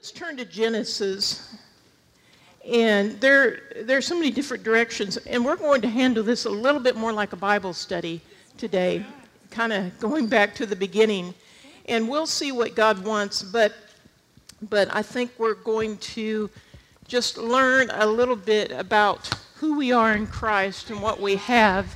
let's turn to Genesis. And there, there are so many different directions, and we're going to handle this a little bit more like a Bible study today, kind of going back to the beginning. And we'll see what God wants, but, but I think we're going to just learn a little bit about who we are in Christ and what we have.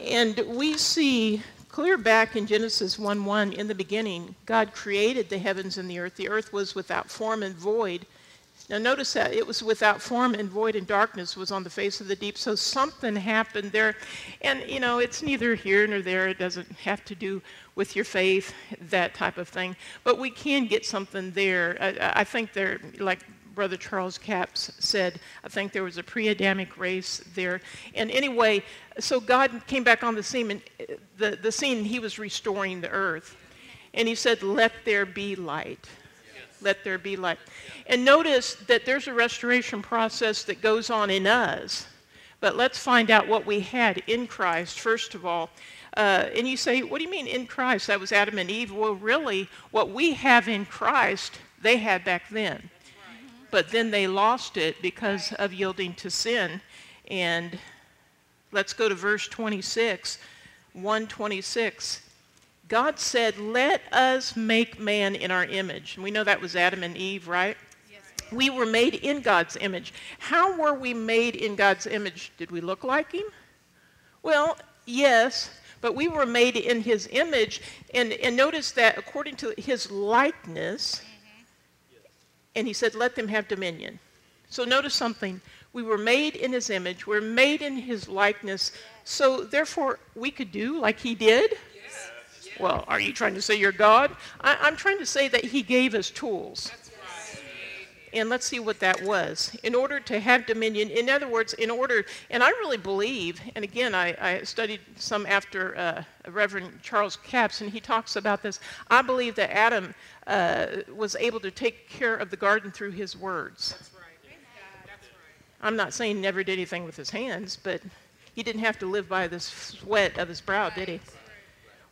And we see clear back in Genesis 1 1, in the beginning, God created the heavens and the earth. The earth was without form and void. Now, notice that it was without form and void, and darkness was on the face of the deep. So, something happened there. And, you know, it's neither here nor there. It doesn't have to do with your faith, that type of thing. But we can get something there. I, I think there, like Brother Charles Capps said, I think there was a pre Adamic race there. And anyway, so God came back on the scene, and uh, the, the scene, he was restoring the earth. And he said, Let there be light. Let there be light. And notice that there's a restoration process that goes on in us. But let's find out what we had in Christ, first of all. Uh, and you say, What do you mean in Christ? That was Adam and Eve. Well, really, what we have in Christ, they had back then but then they lost it because of yielding to sin. And let's go to verse 26, 126. God said, Let us make man in our image. And we know that was Adam and Eve, right? Yes. We were made in God's image. How were we made in God's image? Did we look like Him? Well, yes, but we were made in His image. And, and notice that according to His likeness, and he said, Let them have dominion. So notice something. We were made in his image, we're made in his likeness, so therefore we could do like he did. Yes. Well, are you trying to say you're God? I, am trying to say that he gave us tools. And let's see what that was. In order to have dominion, in other words, in order, and I really believe, and again, I, I studied some after uh, Reverend Charles Capps, and he talks about this. I believe that Adam uh, was able to take care of the garden through his words. That's right. That's right. I'm not saying he never did anything with his hands, but he didn't have to live by the sweat of his brow, did he?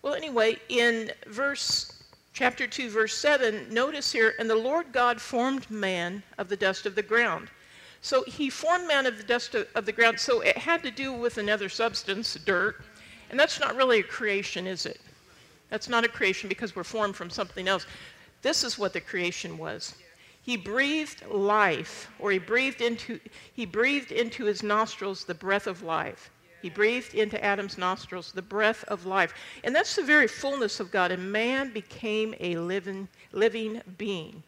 Well, anyway, in verse chapter 2, verse 7, notice here, and the Lord God formed man of the dust of the ground. So he formed man of the dust of, of the ground, so it had to do with another substance, dirt. And that's not really a creation, is it? That's not a creation because we're formed from something else. This is what the creation was. He breathed life, or he breathed into, he breathed into his nostrils the breath of life. He breathed into Adam's nostrils the breath of life. And that's the very fullness of God. And man became a living, living being.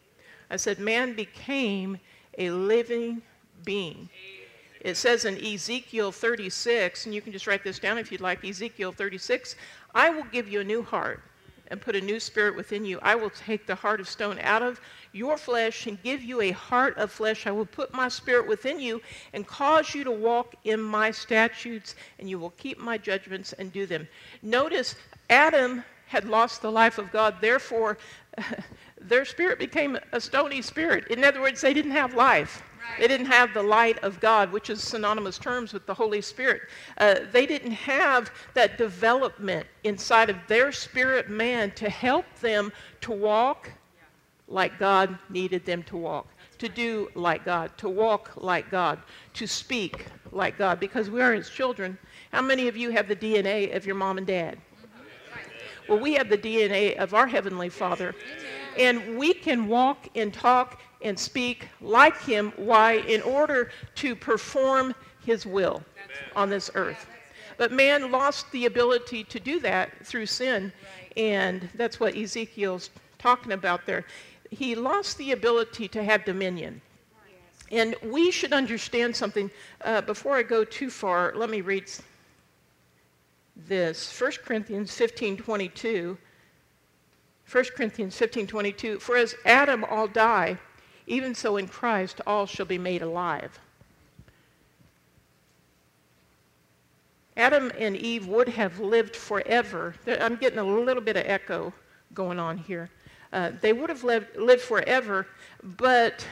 I said, man became a living being. It says in Ezekiel 36, and you can just write this down if you'd like Ezekiel 36, I will give you a new heart and put a new spirit within you. I will take the heart of stone out of your flesh and give you a heart of flesh. I will put my spirit within you and cause you to walk in my statutes, and you will keep my judgments and do them. Notice Adam had lost the life of God, therefore, their spirit became a stony spirit. In other words, they didn't have life. They didn't have the light of God, which is synonymous terms with the Holy Spirit. Uh, they didn't have that development inside of their spirit man to help them to walk like God needed them to walk, to do like God, to walk like God, to speak like God, because we are His children. How many of you have the DNA of your mom and dad? Well, we have the DNA of our Heavenly Father. And we can walk and talk and speak like him. Why? In order to perform his will on this earth. But man lost the ability to do that through sin. And that's what Ezekiel's talking about there. He lost the ability to have dominion. And we should understand something. Uh, before I go too far, let me read this 1 Corinthians 15 22. 1 Corinthians 15 22. For as Adam all die, even so, in Christ, all shall be made alive. Adam and Eve would have lived forever. I'm getting a little bit of echo going on here. Uh, they would have lived, lived forever, but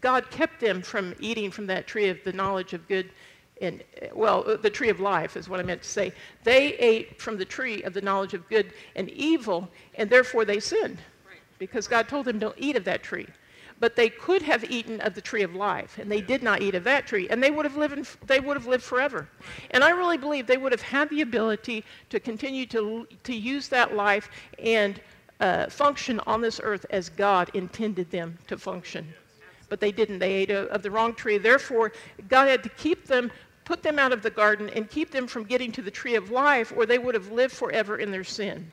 God kept them from eating from that tree of the knowledge of good and, well, the tree of life is what I meant to say. They ate from the tree of the knowledge of good and evil, and therefore they sinned. because God told them, don't eat of that tree. But they could have eaten of the tree of life, and they did not eat of that tree, and they would have lived, they would have lived forever. And I really believe they would have had the ability to continue to, to use that life and uh, function on this earth as God intended them to function. But they didn't. They ate of the wrong tree. Therefore, God had to keep them put them out of the garden and keep them from getting to the tree of life, or they would have lived forever in their sin.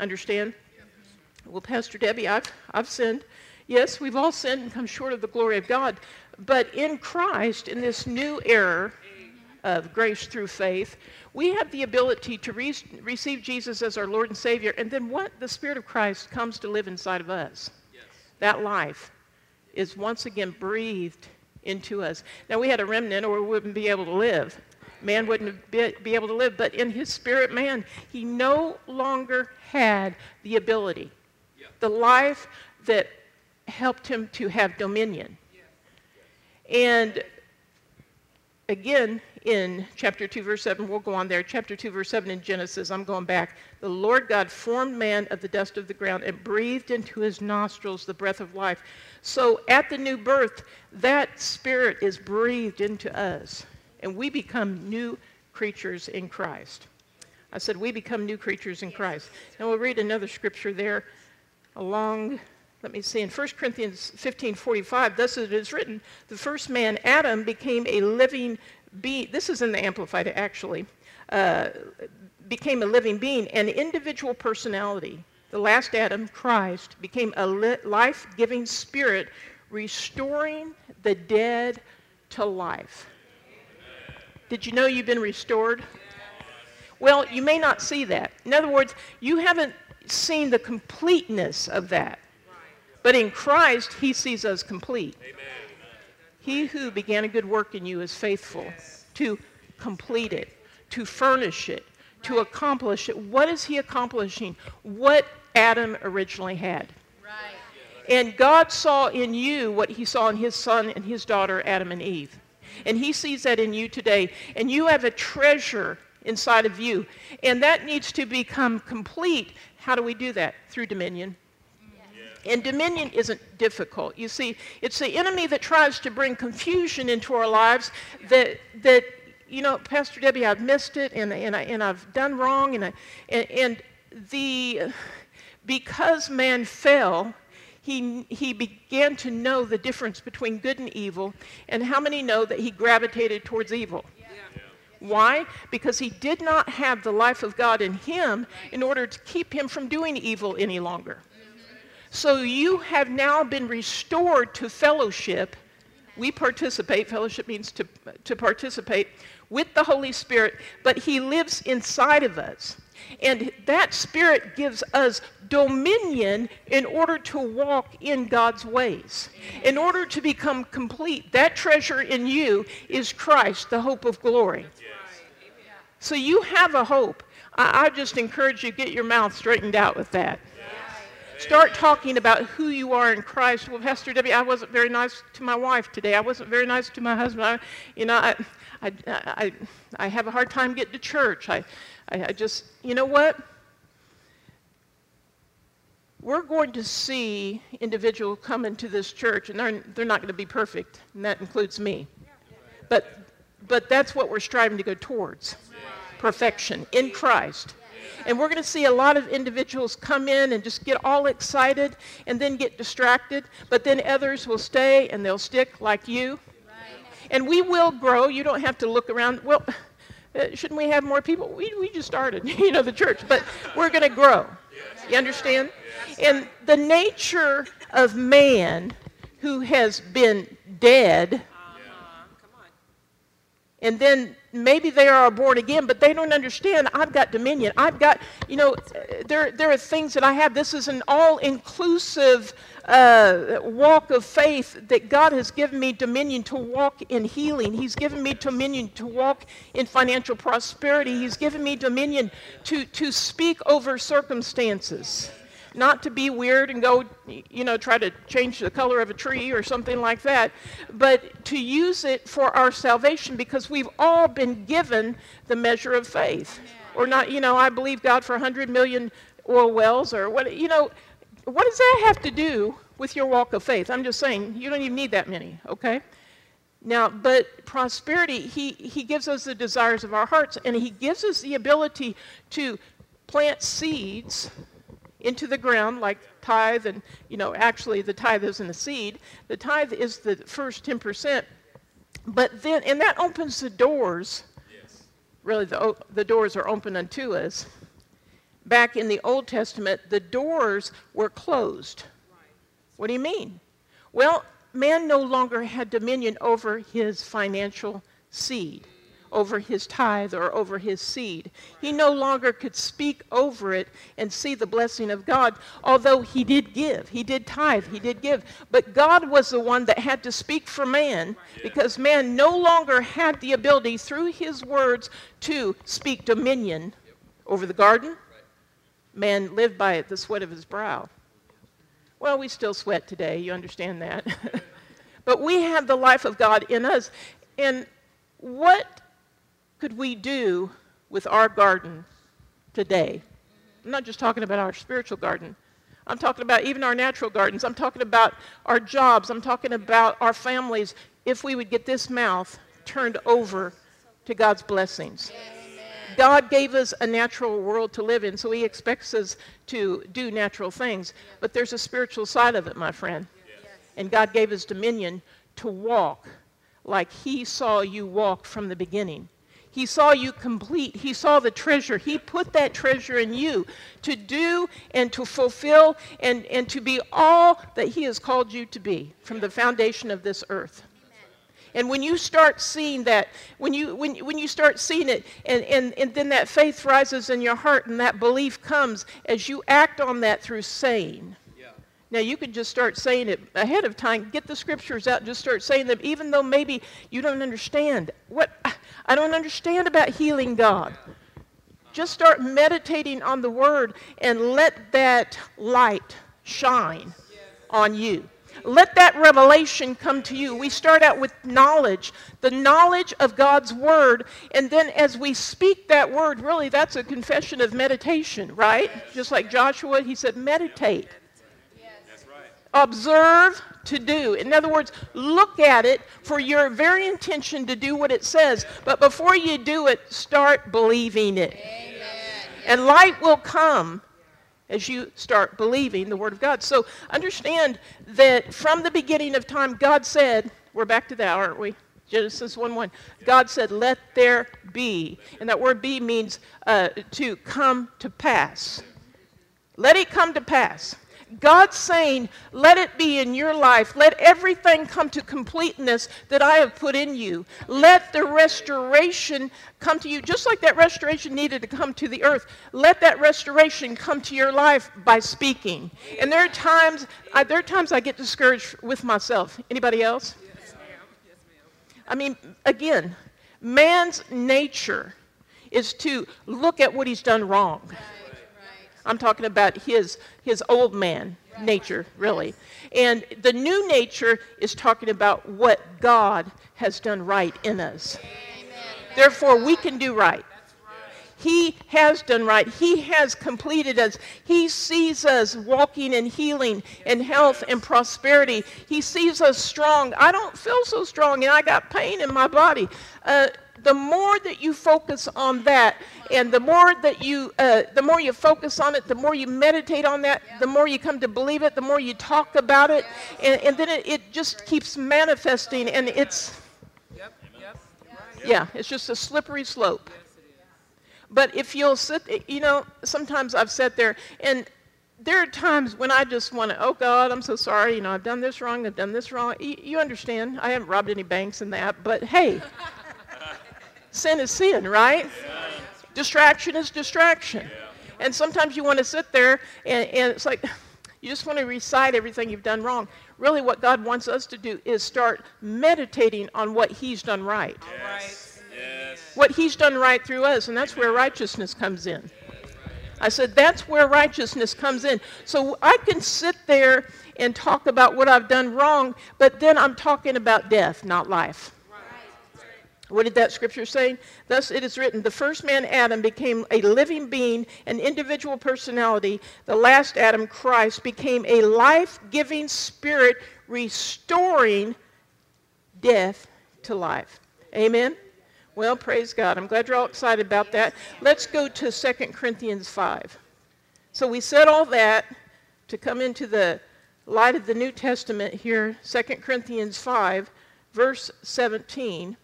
Understand? Well, Pastor Debbie, I've, I've sinned. Yes, we've all sinned and come short of the glory of God. But in Christ, in this new era of grace through faith, we have the ability to re- receive Jesus as our Lord and Savior. And then what? The Spirit of Christ comes to live inside of us. Yes. That life is once again breathed into us. Now, we had a remnant, or we wouldn't be able to live. Man wouldn't be, be able to live, but in his spirit man, he no longer had the ability, yeah. the life that helped him to have dominion. Yeah. And again, in chapter 2, verse 7, we'll go on there. Chapter 2, verse 7 in Genesis, I'm going back. The Lord God formed man of the dust of the ground and breathed into his nostrils the breath of life. So at the new birth, that spirit is breathed into us, and we become new creatures in Christ. I said, we become new creatures in Christ. And we'll read another scripture there along, let me see, in 1 Corinthians 15 45, thus it is written, the first man, Adam, became a living being. This is in the Amplified, actually. Uh, became a living being, an individual personality. The last Adam, Christ, became a life giving spirit, restoring the dead to life. Did you know you've been restored? Well, you may not see that. In other words, you haven't seen the completeness of that. But in Christ, He sees us complete. He who began a good work in you is faithful to complete it, to furnish it, to accomplish it. What is He accomplishing? What Adam originally had. And God saw in you what he saw in his son and his daughter, Adam and Eve. And he sees that in you today. And you have a treasure inside of you. And that needs to become complete. How do we do that? Through dominion. And dominion isn't difficult. You see, it's the enemy that tries to bring confusion into our lives that, that you know, Pastor Debbie, I've missed it and, and, I, and I've done wrong. And, I, and, and the, because man fell, he, he began to know the difference between good and evil. And how many know that he gravitated towards evil? Why? Because he did not have the life of God in him in order to keep him from doing evil any longer. So you have now been restored to fellowship. We participate, fellowship means to, to participate with the Holy Spirit, but he lives inside of us. And that Spirit gives us dominion in order to walk in God's ways. In order to become complete, that treasure in you is Christ, the hope of glory. So you have a hope. I, I just encourage you get your mouth straightened out with that. Start talking about who you are in Christ. Well, Pastor Debbie, I wasn't very nice to my wife today. I wasn't very nice to my husband. I, you know, I, I, I, I have a hard time getting to church. I, I, I just, you know what? We're going to see individuals come into this church, and they're, they're not going to be perfect, and that includes me. But, but that's what we're striving to go towards perfection in Christ. And we're going to see a lot of individuals come in and just get all excited and then get distracted, but then others will stay and they'll stick like you. And we will grow. You don't have to look around. Well, uh, shouldn't we have more people? We, we just started, you know, the church, but we're going to grow. You understand? And the nature of man who has been dead, and then maybe they are born again, but they don't understand. I've got dominion. I've got, you know, there, there are things that I have. This is an all inclusive uh, walk of faith that God has given me dominion to walk in healing. He's given me dominion to walk in financial prosperity. He's given me dominion to, to speak over circumstances. Not to be weird and go, you know, try to change the color of a tree or something like that, but to use it for our salvation because we've all been given the measure of faith. Or not, you know, I believe God for 100 million oil wells or what, you know, what does that have to do with your walk of faith? I'm just saying, you don't even need that many, okay? Now, but prosperity, he, he gives us the desires of our hearts, and he gives us the ability to plant seeds into the ground, like tithe, and, you know, actually the tithe isn't a seed. The tithe is the first 10%. But then, and that opens the doors. Yes. Really, the, the doors are open unto us. Back in the Old Testament, the doors were closed. Right. What do you mean? Well, man no longer had dominion over his financial seed, over his tithe or over his seed. He no longer could speak over it and see the blessing of God, although he did give. He did tithe, he did give. But God was the one that had to speak for man because man no longer had the ability through his words to speak dominion over the garden. Man lived by it, the sweat of his brow. Well, we still sweat today, you understand that. but we have the life of God in us. And what could we do with our garden today? I'm not just talking about our spiritual garden. I'm talking about even our natural gardens. I'm talking about our jobs. I'm talking about our families. If we would get this mouth turned over to God's blessings. God gave us a natural world to live in, so He expects us to do natural things. But there's a spiritual side of it, my friend. And God gave us dominion to walk like He saw you walk from the beginning. He saw you complete. He saw the treasure. He put that treasure in you to do and to fulfill and, and to be all that He has called you to be from the foundation of this earth. And when you start seeing that, when you, when, when you start seeing it, and, and, and then that faith rises in your heart and that belief comes as you act on that through saying. Yeah. Now, you can just start saying it ahead of time. Get the scriptures out, just start saying them, even though maybe you don't understand. What I don't understand about healing God. Just start meditating on the word and let that light shine on you. Let that revelation come to you. We start out with knowledge, the knowledge of God's word, and then as we speak that word, really that's a confession of meditation, right? Just like Joshua, he said, meditate. Observe to do. In other words, look at it for your very intention to do what it says. But before you do it, start believing it. Amen. And light will come as you start believing the Word of God. So understand that from the beginning of time, God said, we're back to that, aren't we? Genesis 1 1. God said, Let there be. And that word be means uh, to come to pass. Let it come to pass. God's saying, let it be in your life. Let everything come to completeness that I have put in you. Let the restoration come to you, just like that restoration needed to come to the earth. Let that restoration come to your life by speaking. And there are times, I, there are times I get discouraged with myself. Anybody else? Yes, ma'am. Yes, ma'am. I mean, again, man's nature is to look at what he's done wrong. I'm talking about his, his old man nature, really. And the new nature is talking about what God has done right in us. Therefore, we can do right. He has done right. He has completed us. He sees us walking in healing and health and prosperity. He sees us strong. I don't feel so strong and I got pain in my body. Uh, the more that you focus on that and the more that you uh, the more you focus on it the more you meditate on that the more you come to believe it the more you talk about it and, and then it, it, just keeps manifesting and it's yeah it's just a slippery slope but if you'll sit you know sometimes i've sat there and there are times when I just want to, oh God, I'm so sorry, you know, I've done this wrong, I've done this wrong. You, you understand, I haven't robbed any banks in that, but hey, sin is sin, right? Yeah. Distraction is distraction. Yeah. And sometimes you want to sit there and, and it's like, you just want to recite everything you've done wrong. Really, what God wants us to do is start meditating on what He's done right. Yes. Yes. What He's done right through us, and that's where righteousness comes in. I said, that's where righteousness comes in. So I can sit there and talk about what I've done wrong, but then I'm talking about death, not life. What did that scripture say? Thus it is written the first man, Adam, became a living being, an individual personality. The last Adam, Christ, became a life giving spirit, restoring death to life. Amen? Well, praise God. I'm glad you're all excited about that. Let's go to 2 Corinthians 5. So we said all that to come into the light of the New Testament here, 2 Corinthians 5, verse 17.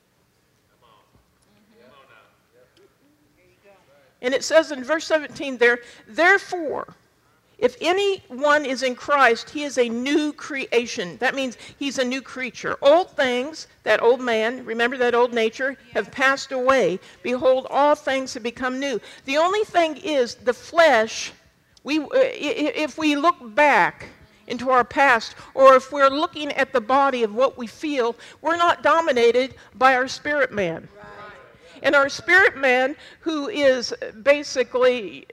And it says in verse 17 there, therefore, if anyone is in Christ, he is a new creation. That means he's a new creature. Old things, that old man, remember that old nature, have passed away. Behold, all things have become new. The only thing is the flesh, we, uh, if we look back into our past, or if we're looking at the body of what we feel, we're not dominated by our spirit man. And our spirit man, who is basically,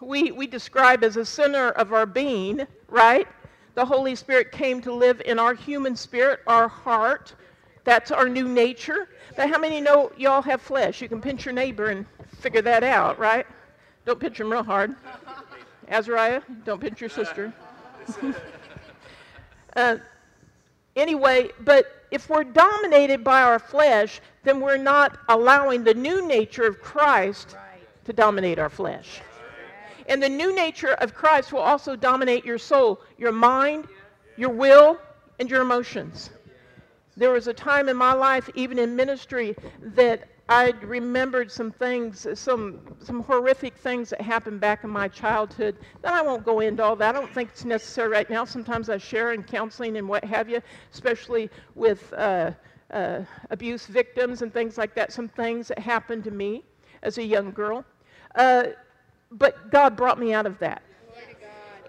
we, we describe as a center of our being, right? The Holy Spirit came to live in our human spirit, our heart. That's our new nature. But how many know y'all have flesh? You can pinch your neighbor and figure that out, right? Don't pinch him real hard. Azariah, don't pinch your sister. uh, anyway, but if we're dominated by our flesh, then we're not allowing the new nature of Christ right. to dominate our flesh. And the new nature of Christ will also dominate your soul, your mind, your will, and your emotions. There was a time in my life, even in ministry, that I remembered some things, some, some horrific things that happened back in my childhood. Then I won't go into all that. I don't think it's necessary right now. Sometimes I share in counseling and what have you, especially with uh, uh, abuse victims and things like that. Some things that happened to me as a young girl. Uh, but God brought me out of that.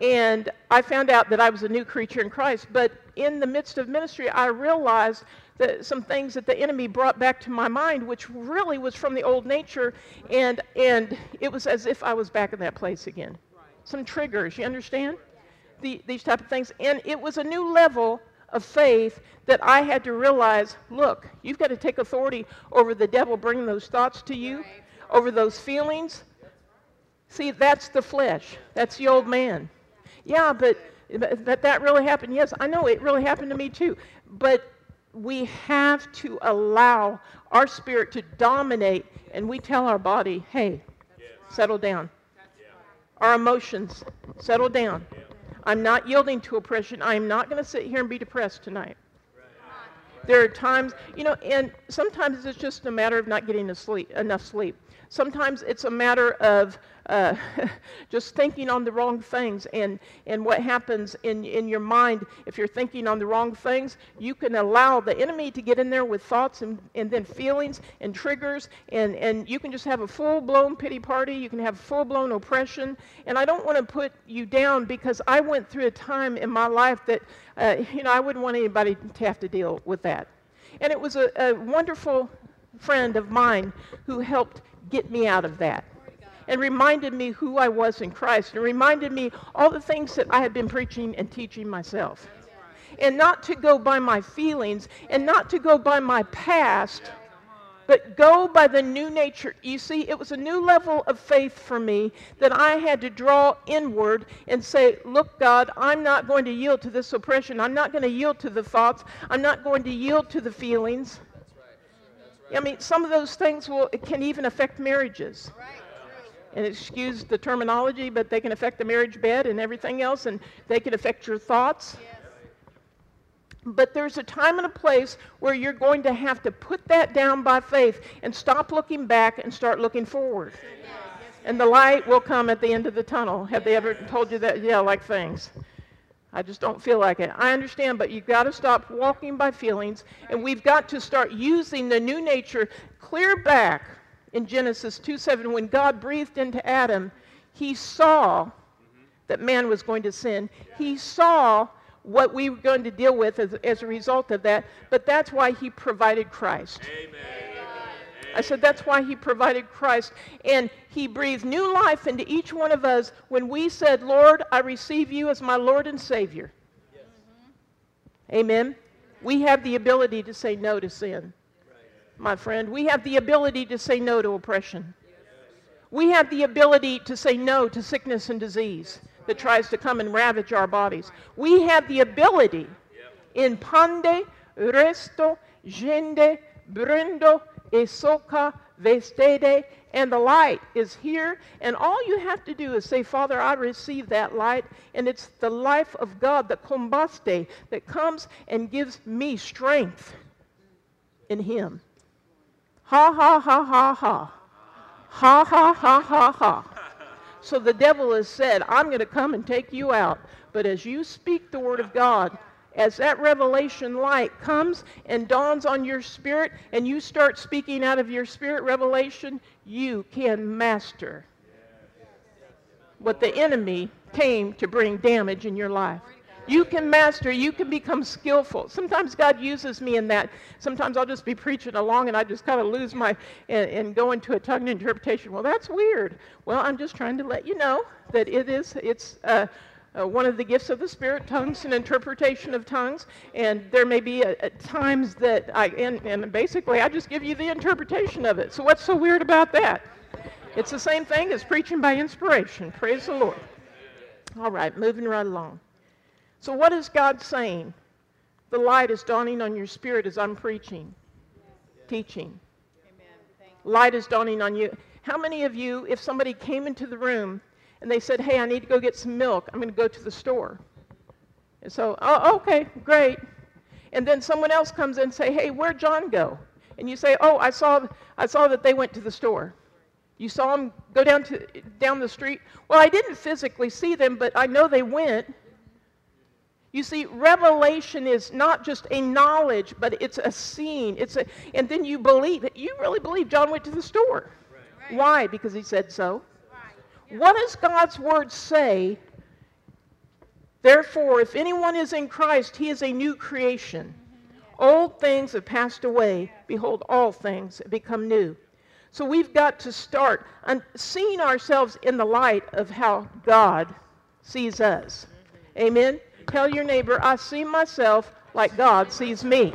And I found out that I was a new creature in Christ. But in the midst of ministry, I realized the, some things that the enemy brought back to my mind, which really was from the old nature, and, and it was as if I was back in that place again. Some triggers, you understand? The, these type of things. And it was a new level of faith that I had to realize look, you've got to take authority over the devil bringing those thoughts to you, over those feelings. See, that's the flesh, that's the old man. Yeah, but that that really happened. Yes, I know it really happened to me too. But we have to allow our spirit to dominate, and we tell our body, hey, settle down. Our emotions, settle down. I'm not yielding to oppression. I'm not going to sit here and be depressed tonight. There are times, you know, and sometimes it's just a matter of not getting sleep, enough sleep. Sometimes it's a matter of uh, just thinking on the wrong things. And, and what happens in, in your mind, if you're thinking on the wrong things, you can allow the enemy to get in there with thoughts and, and then feelings and triggers. And, and you can just have a full blown pity party. You can have full blown oppression. And I don't want to put you down because I went through a time in my life that, uh, you know, I wouldn't want anybody to have to deal with that. And it was a, a wonderful friend of mine who helped get me out of that and reminded me who I was in Christ and reminded me all the things that I had been preaching and teaching myself. And not to go by my feelings and not to go by my past, but go by the new nature. You see, it was a new level of faith for me that I had to draw inward and say, Look, God, I'm not going to yield to this oppression. I'm not going to yield to the thoughts. I'm not going to yield to the feelings. I mean, some of those things will can even affect marriages. And excuse the terminology, but they can affect the marriage bed and everything else, and they can affect your thoughts. But there's a time and a place where you're going to have to put that down by faith and stop looking back and start looking forward. And the light will come at the end of the tunnel. Have they ever told you that? Yeah, like things. I just don't feel like it. I understand, but you've got to stop walking by feelings, and we've got to start using the new nature clear back in Genesis 2 7. When God breathed into Adam, he saw that man was going to sin. He saw what we were going to deal with as, as a result of that, but that's why he provided Christ. Amen. I said that's why he provided Christ. And he breathed new life into each one of us when we said, Lord, I receive you as my Lord and Savior. Yes. Amen. We have the ability to say no to sin. my friend. We have the ability to say no to oppression. We have the ability to say no to sickness and disease that tries to come and ravage our bodies. We have the ability in pande, resto, gende, brundo, esoka, vestede, and the light is here. And all you have to do is say, Father, I receive that light. And it's the life of God, the combaste, that comes and gives me strength in Him. Ha, ha, ha, ha, ha. Ha, ha, ha, ha, ha. So the devil has said, I'm going to come and take you out. But as you speak the word of God, as that revelation light comes and dawns on your spirit and you start speaking out of your spirit revelation, you can master what the enemy came to bring damage in your life. You can master, you can become skillful. Sometimes God uses me in that. Sometimes I'll just be preaching along and I just kind of lose my, and, and go into a tongue interpretation. Well, that's weird. Well, I'm just trying to let you know that it is, it's, uh, uh, one of the gifts of the Spirit, tongues and interpretation of tongues. And there may be a, a times that I, and, and basically I just give you the interpretation of it. So what's so weird about that? It's the same thing as preaching by inspiration. Praise the Lord. All right, moving right along. So, what is God saying? The light is dawning on your spirit as I'm preaching, teaching. Light is dawning on you. How many of you, if somebody came into the room and they said, Hey, I need to go get some milk, I'm going to go to the store. And so, oh, okay, great. And then someone else comes in and say, Hey, where'd John go? And you say, Oh, I saw, I saw that they went to the store. You saw them go down, to, down the street? Well, I didn't physically see them, but I know they went. You see, revelation is not just a knowledge, but it's a scene. It's a, and then you believe it. You really believe John went to the store. Right. Why? Because he said so. What does God's word say? Therefore, if anyone is in Christ, he is a new creation. Old things have passed away. Behold, all things have become new. So we've got to start seeing ourselves in the light of how God sees us. Amen? Tell your neighbor, I see myself like God sees me.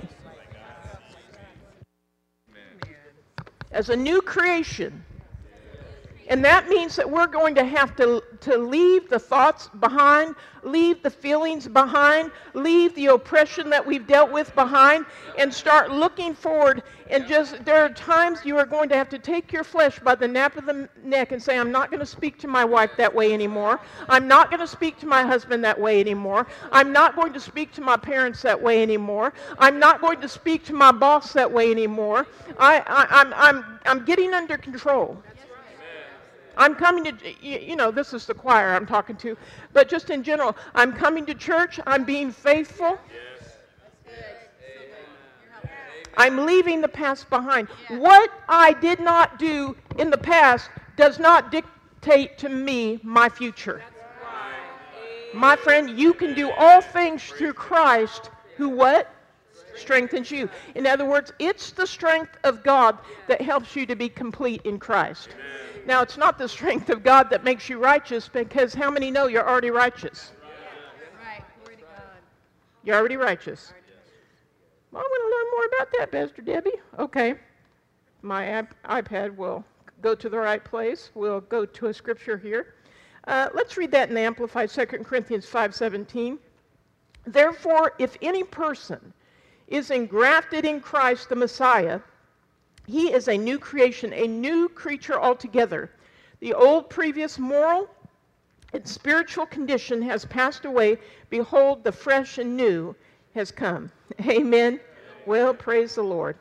As a new creation. And that means that we're going to have to, to leave the thoughts behind, leave the feelings behind, leave the oppression that we've dealt with behind, and start looking forward. And just, there are times you are going to have to take your flesh by the nape of the neck and say, I'm not going to speak to my wife that way anymore. I'm not going to speak to my husband that way anymore. I'm not going to speak to my parents that way anymore. I'm not going to speak to my boss that way anymore. I, I, I'm, I'm, I'm getting under control. I'm coming to, you know, this is the choir I'm talking to, but just in general, I'm coming to church, I'm being faithful. I'm leaving the past behind. What I did not do in the past does not dictate to me my future. My friend, you can do all things through Christ who what? Strengthens you. In other words, it's the strength of God that helps you to be complete in Christ. Now, it's not the strength of God that makes you righteous because how many know you're already righteous? Right. You're already righteous. Well, I want to learn more about that, Pastor Debbie. Okay. My iPad will go to the right place. We'll go to a scripture here. Uh, let's read that in the Amplified 2 Corinthians 5.17. Therefore, if any person is engrafted in Christ the Messiah, he is a new creation, a new creature altogether. The old previous moral and spiritual condition has passed away. Behold, the fresh and new has come. Amen. Well, praise the Lord.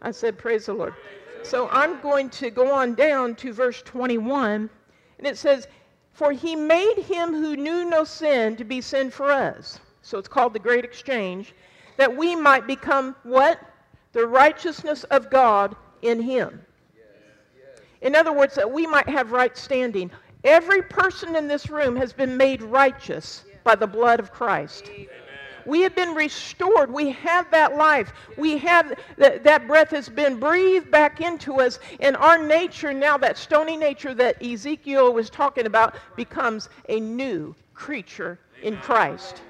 I said, Praise the Lord. So I'm going to go on down to verse 21, and it says, For he made him who knew no sin to be sin for us. So it's called the great exchange, that we might become what? The righteousness of God in him. In other words, that we might have right standing. Every person in this room has been made righteous by the blood of Christ. We have been restored. We have that life. We have that, that breath has been breathed back into us. And our nature now, that stony nature that Ezekiel was talking about, becomes a new creature in Christ.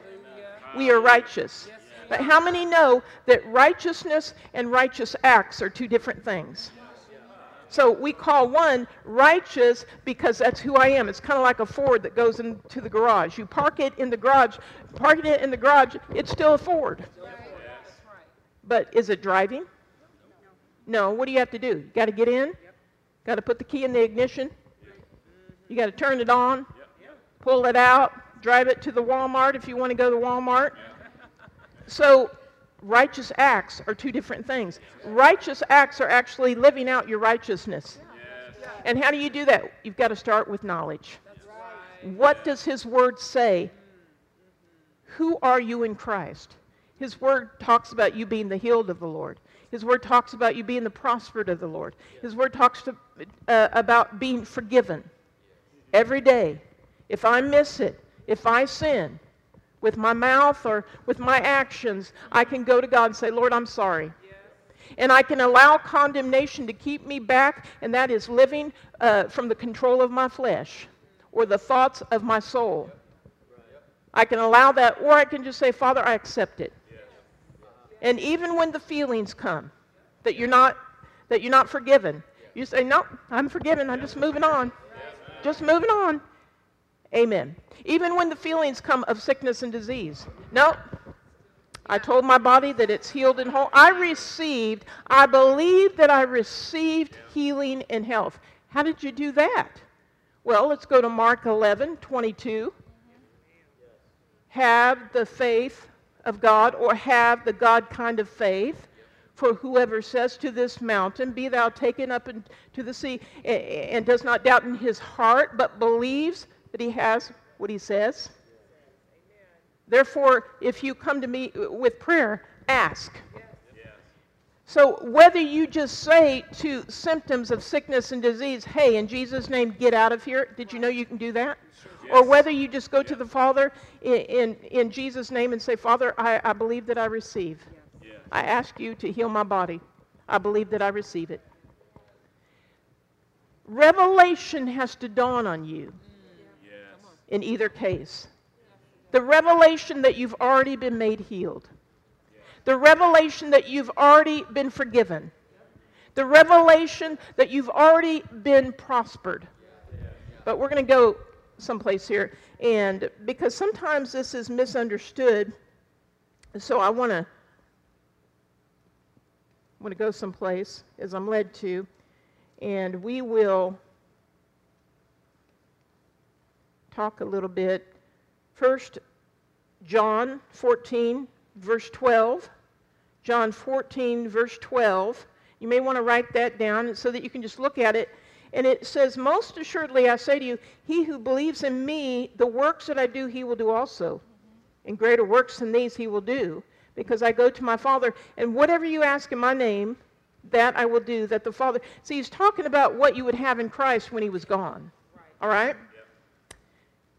We are righteous. But how many know that righteousness and righteous acts are two different things? So we call one righteous because that's who I am. It's kind of like a Ford that goes into the garage. You park it in the garage, parking it in the garage, it's still a Ford. But is it driving? No. What do you have to do? You got to get in. Got to put the key in the ignition. You got to turn it on, pull it out, drive it to the Walmart if you want to go to Walmart. So righteous acts are two different things. Righteous acts are actually living out your righteousness. And how do you do that? You've got to start with knowledge. What does His Word say? Who are you in Christ? His Word talks about you being the healed of the Lord. His Word talks about you being the prospered of the Lord. His Word talks to, uh, about being forgiven every day. If I miss it, if I sin, with my mouth or with my actions, I can go to God and say, Lord, I'm sorry. And I can allow condemnation to keep me back, and that is living uh, from the control of my flesh or the thoughts of my soul. I can allow that, or I can just say, Father, I accept it. And even when the feelings come that you're not that you're not forgiven, you say, No, I'm forgiven. I'm just moving on. Just moving on. Amen. Even when the feelings come of sickness and disease. No. I told my body that it's healed and whole. I received, I believe that I received healing and health. How did you do that? Well, let's go to Mark 11, 22. Have the faith of God, or have the God kind of faith. For whoever says to this mountain, Be thou taken up into the sea, and does not doubt in his heart, but believes that he has what he says. Therefore, if you come to me with prayer, ask. So, whether you just say to symptoms of sickness and disease, hey, in Jesus' name, get out of here, did you know you can do that? Or whether you just go to the Father in, in, in Jesus' name and say, Father, I, I believe that I receive. I ask you to heal my body. I believe that I receive it. Revelation has to dawn on you in either case. The revelation that you've already been made healed. The revelation that you've already been forgiven. The revelation that you've already been prospered. But we're going to go someplace here. And because sometimes this is misunderstood, so I want to i want to go someplace as I'm led to, and we will talk a little bit. First, John 14, verse 12. John 14, verse 12. You may want to write that down so that you can just look at it. And it says, Most assuredly I say to you, he who believes in me, the works that I do, he will do also. And greater works than these he will do, because I go to my Father. And whatever you ask in my name, that I will do, that the Father. See, he's talking about what you would have in Christ when he was gone. All right?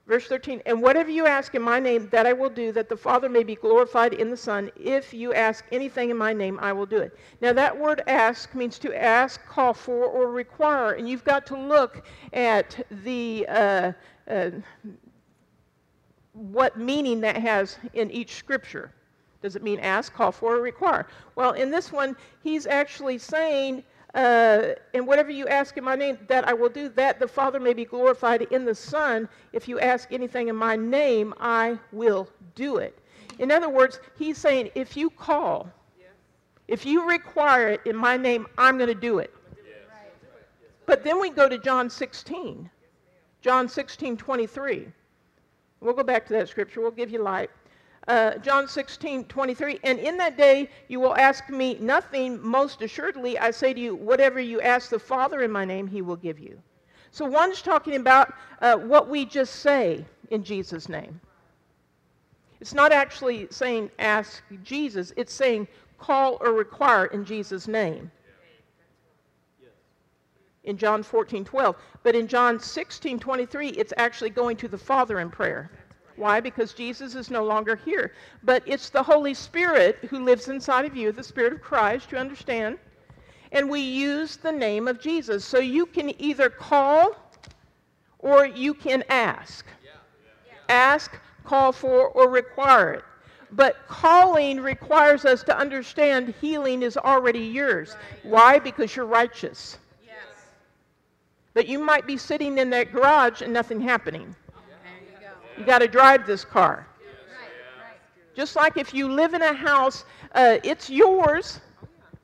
Verse 13, and whatever you ask in my name, that I will do, that the Father may be glorified in the Son. If you ask anything in my name, I will do it. Now, that word ask means to ask, call for, or require. And you've got to look at the. Uh, uh, what meaning that has in each scripture. Does it mean ask, call for, or require? Well, in this one, he's actually saying uh, and whatever you ask in my name, that I will do, that the Father may be glorified in the Son. If you ask anything in my name, I will do it. In other words, he's saying, if you call, if you require it in my name, I'm going to do it. But then we go to John 16. John 16, 23. We'll go back to that scripture. We'll give you light uh, John 16, 23. And in that day you will ask me nothing, most assuredly, I say to you, whatever you ask the Father in my name, he will give you. So one's talking about uh, what we just say in Jesus' name. It's not actually saying ask Jesus, it's saying call or require in Jesus' name. In John 14, 12. But in John 16, 23, it's actually going to the Father in prayer. Why? Because Jesus is no longer here. But it's the Holy Spirit who lives inside of you, the Spirit of Christ, you understand? And we use the name of Jesus. So you can either call or you can ask. Ask, call for, or require it. But calling requires us to understand healing is already yours. Why? Because you're righteous. Yes. But you might be sitting in that garage and nothing happening. You got to drive this car. Just like if you live in a house, uh, it's yours.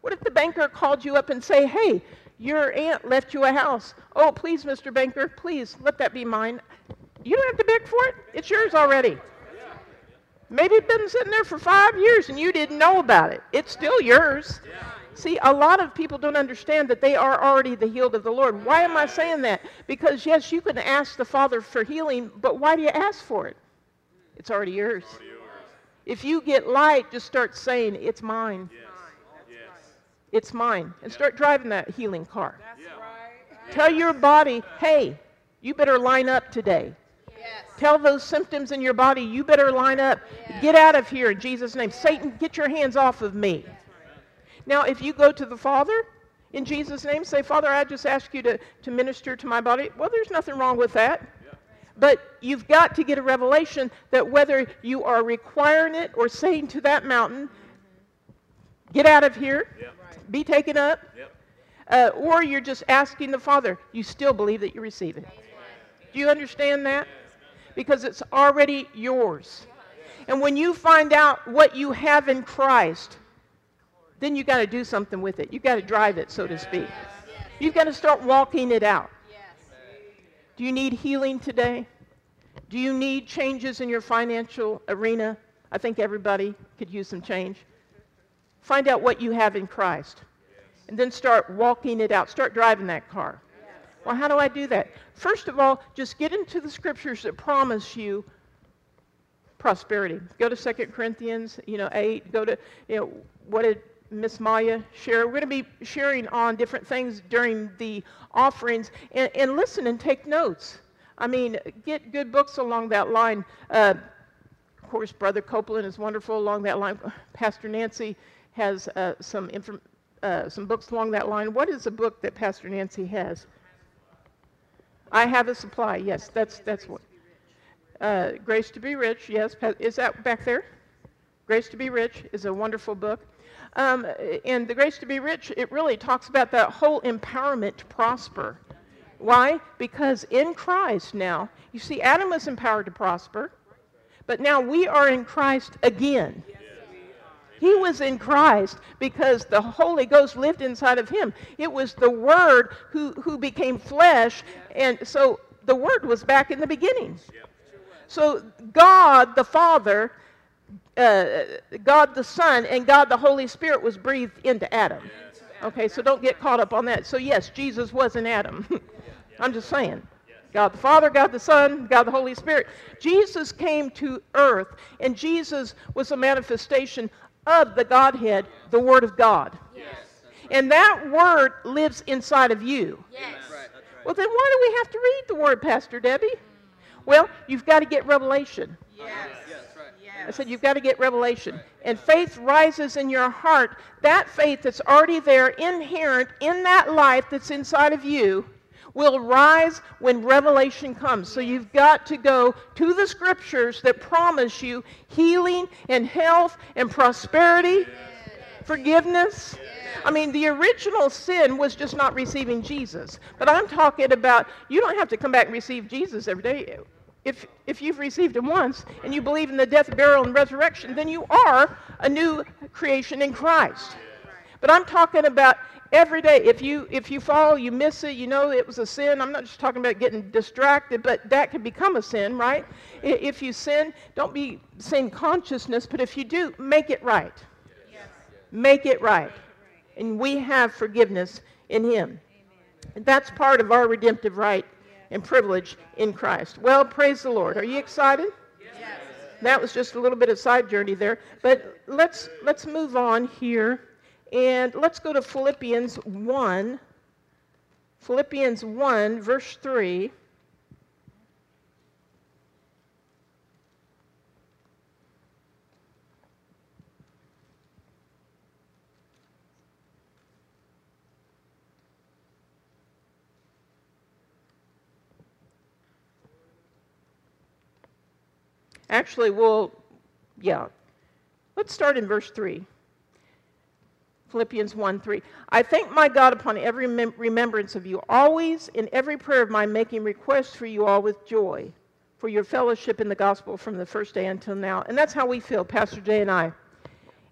What if the banker called you up and say, "Hey, your aunt left you a house. Oh, please, Mr. Banker, please let that be mine." You don't have to beg for it. It's yours already. Maybe it's been sitting there for five years and you didn't know about it. It's still yours. See, a lot of people don't understand that they are already the healed of the Lord. Why am I saying that? Because, yes, you can ask the Father for healing, but why do you ask for it? It's already yours. If you get light, just start saying, It's mine. Yes, It's mine. And start driving that healing car. That's right. Tell your body, Hey, you better line up today. Yes. Tell those symptoms in your body, you better line up. Get out of here in Jesus' name. Satan, get your hands off of me. Now, if you go to the Father in Jesus' name, say, Father, I just ask you to, to minister to my body. Well, there's nothing wrong with that. But you've got to get a revelation that whether you are requiring it or saying to that mountain, get out of here, be taken up, Yep. uh, or you're just asking the Father, you still believe that you receive it. Do you understand that? Because it's already yours. And when you find out what you have in Christ, then you got to do something with it. You got to drive it, so to speak. You've got to start walking it out. Yes. Do you need healing today? Do you need changes in your financial arena? I think everybody could use some change. Find out what you have in Christ. And then start walking it out. Start driving that car. Well, how do I do that? First of all, just get into the scriptures that promise you prosperity. Go to 2 Corinthians, you know, 8. Go to, you know, what did Miss Maya share? We're going to be sharing on different things during the offerings. And, and listen and take notes. I mean, get good books along that line. Uh, of course, Brother Copeland is wonderful along that line. Pastor Nancy has uh, some, uh, some books along that line. What is a book that Pastor Nancy has? I have a supply. Yes, that's that's what. Uh, Grace to be Rich. Yes, is that back there? Grace to be Rich is a wonderful book. Um, and the Grace to be Rich, it really talks about that whole empowerment to prosper. Why? Because in Christ now, you see, Adam was empowered to prosper, but now we are in Christ again. He was in Christ because the Holy Ghost lived inside of him. It was the Word who, who became flesh, and so the Word was back in the beginning. So God the Father, uh, God the Son, and God the Holy Spirit was breathed into Adam. Okay, so don't get caught up on that. So yes, Jesus was an Adam. I'm just saying. God the Father, God the Son, God the Holy Spirit. Jesus came to earth, and Jesus was a manifestation of the Godhead, the Word of God. And that Word lives inside of you. Yes. Well, then why do we have to read the Word, Pastor Debbie? Well, you've got to get revelation. Yes. I said, you've got to get revelation. And faith rises in your heart. That faith that's already there, inherent in that life that's inside of you, will rise when revelation comes. So you've got to go to the scriptures that promise you healing and health and prosperity, forgiveness. I mean, the original sin was just not receiving Jesus. But I'm talking about you don't have to come back and receive Jesus every day. If, if you've received him once and you believe in the death, burial, and resurrection, then you are a new creation in Christ. But I'm talking about every day. If you if you fall, you miss it. You know it was a sin. I'm not just talking about getting distracted, but that can become a sin, right? If you sin, don't be sin consciousness, but if you do, make it right. Make it right, and we have forgiveness in Him. And that's part of our redemptive right and privilege in Christ. Well, praise the Lord. Are you excited? Yes. That was just a little bit of side journey there, but let's let's move on here. And let's go to Philippians 1. Philippians 1, verse 3. Actually, we'll, yeah, Let's start in verse 3. Philippians 1 3. I thank my God upon every mem- remembrance of you, always in every prayer of mine, making requests for you all with joy, for your fellowship in the gospel from the first day until now. And that's how we feel, Pastor Jay and I.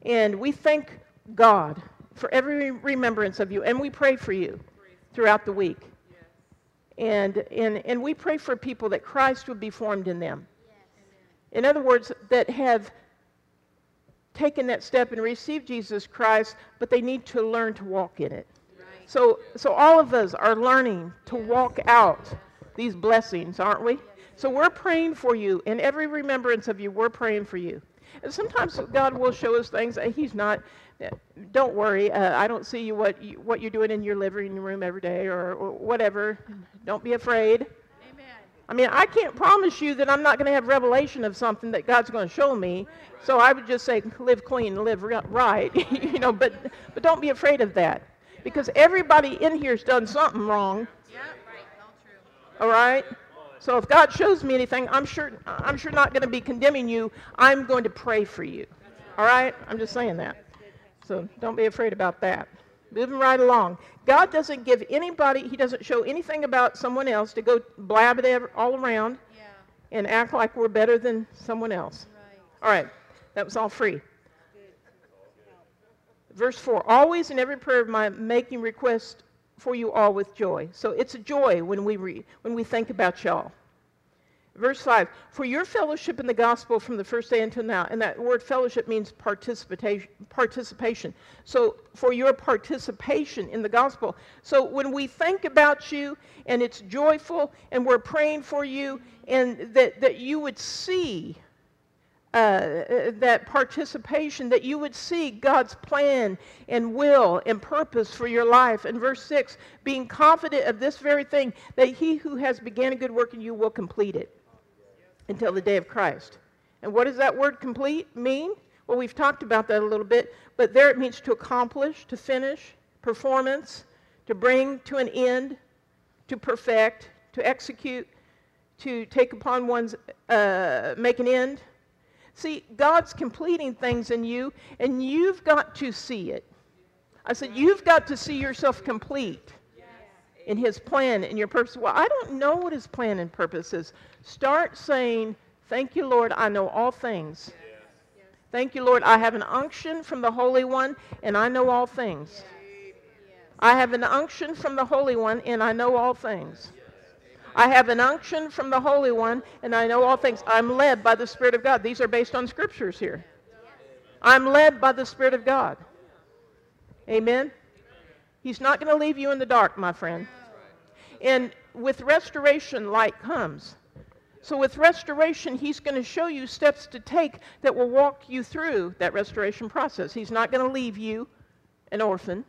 And we thank God for every remembrance of you, and we pray for you throughout the week. And, and, and we pray for people that Christ would be formed in them. In other words, that have taken that step and received Jesus Christ, but they need to learn to walk in it. So, so all of us are learning to walk out these blessings, aren't we? So we're praying for you. In every remembrance of you, we're praying for you. And sometimes God will show us things that He's not. Don't worry. Uh, I don't see you what you, what you're doing in your living room every day or, or whatever. Don't be afraid. I mean, I can't promise you that I'm not going to have revelation of something that God's going to show me. So I would just say, live clean, live right, you know. But but don't be afraid of that, because everybody in here's done something wrong. Yeah. Right. All true. All right. So if God shows me anything, I'm sure I'm sure not going to be condemning you. I'm going to pray for you. All right. I'm just saying that. So don't be afraid about that. Moving right along. God doesn't give anybody. He doesn't show anything about someone else to go blab it all around Yeah. and act like we're better than someone else. Right. All right, that was all free. Verse 4 Always in every prayer of mine, making request for you all with joy. So it's a joy when we, re- when we think about y'all. Verse 5 For your fellowship in the gospel from the first day until now, and that word fellowship means participation. participation. So for your participation in the gospel. So when we think about you and it's joyful and we're praying for you, and that, that you would see uh, that participation, that you would see God's plan and will and purpose for your life. And verse 6 being confident of this very thing, that he who has began a good work in you will complete it until the day of Christ. And what does that word complete mean? Well, we've talked about that a little bit, but there it means to accomplish, to finish, performance, to bring to an end, to perfect, to execute, to take upon one's, uh, make an end. See, God's completing things in you, and you've got to see it. I said, you've got to see yourself complete in His plan and your purpose. Well, I don't know what His plan and purpose is. Start saying, Thank you, Lord, I know all things. Thank you, Lord, I have an unction from the Holy One, and I know all things. I have an unction from the Holy One, and I know all things. I have an unction from the Holy One, and I know all things. I'm led by the Spirit of God. These are based on scriptures here. I'm led by the Spirit of God. Amen? He's not going to leave you in the dark, my friend. And with restoration, light comes. So, with restoration, He's going to show you steps to take that will walk you through that restoration process. He's not going to leave you an orphan.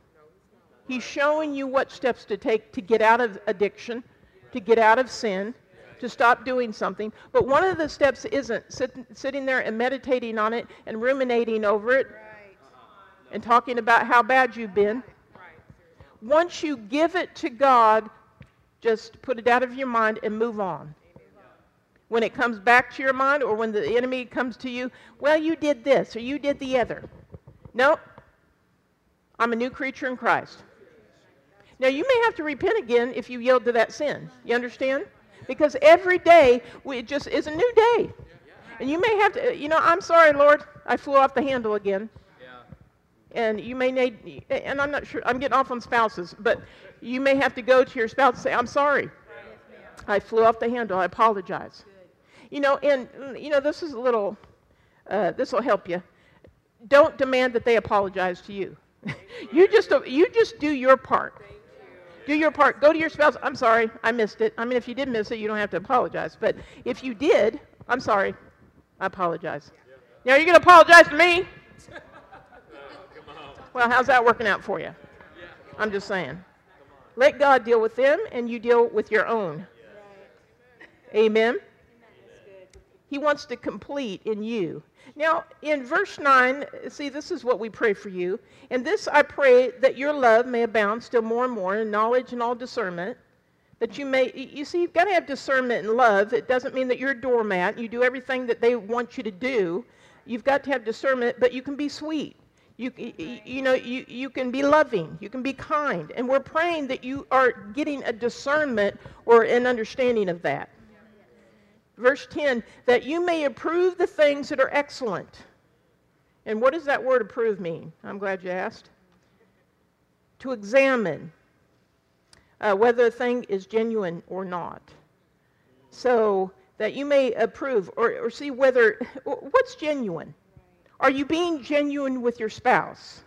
He's showing you what steps to take to get out of addiction, to get out of sin, to stop doing something. But one of the steps isn't sit, sitting there and meditating on it and ruminating over it and talking about how bad you've been. Once you give it to God, just put it out of your mind and move on. When it comes back to your mind or when the enemy comes to you, well, you did this or you did the other. Nope. I'm a new creature in Christ. Now, you may have to repent again if you yield to that sin. You understand? Because every day we, it just is a new day. And you may have to, you know, I'm sorry, Lord, I flew off the handle again. And you may need, and I'm not sure, I'm getting off on spouses, but you may have to go to your spouse and say, I'm sorry. I flew off the handle. I apologize. You know, and, you know, this is a little, uh, this will help you. Don't demand that they apologize to you. you, just, you just do your part. Do your part. Go to your spouse. I'm sorry. I missed it. I mean, if you did miss it, you don't have to apologize. But if you did, I'm sorry. I apologize. Now, are you going to apologize to me? Well, how's that working out for you? I'm just saying. Let God deal with them, and you deal with your own. Amen. He wants to complete in you. Now, in verse 9, see, this is what we pray for you. And this I pray that your love may abound still more and more in knowledge and all discernment. That you may, you see, you've got to have discernment and love. It doesn't mean that you're a doormat. You do everything that they want you to do. You've got to have discernment, but you can be sweet. You, you know, you, you can be loving. You can be kind. And we're praying that you are getting a discernment or an understanding of that. Verse 10 that you may approve the things that are excellent. And what does that word approve mean? I'm glad you asked. To examine uh, whether a thing is genuine or not. So that you may approve or, or see whether, what's genuine? Are you being genuine with your spouse?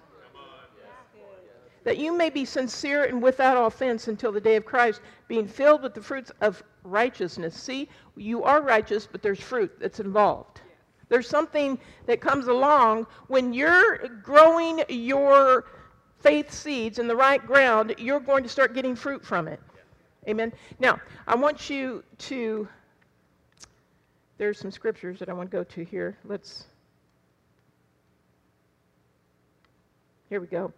That you may be sincere and without offense until the day of Christ, being filled with the fruits of righteousness. See, you are righteous, but there's fruit that's involved. There's something that comes along when you're growing your faith seeds in the right ground, you're going to start getting fruit from it. Amen. Now, I want you to, there's some scriptures that I want to go to here. Let's, here we go.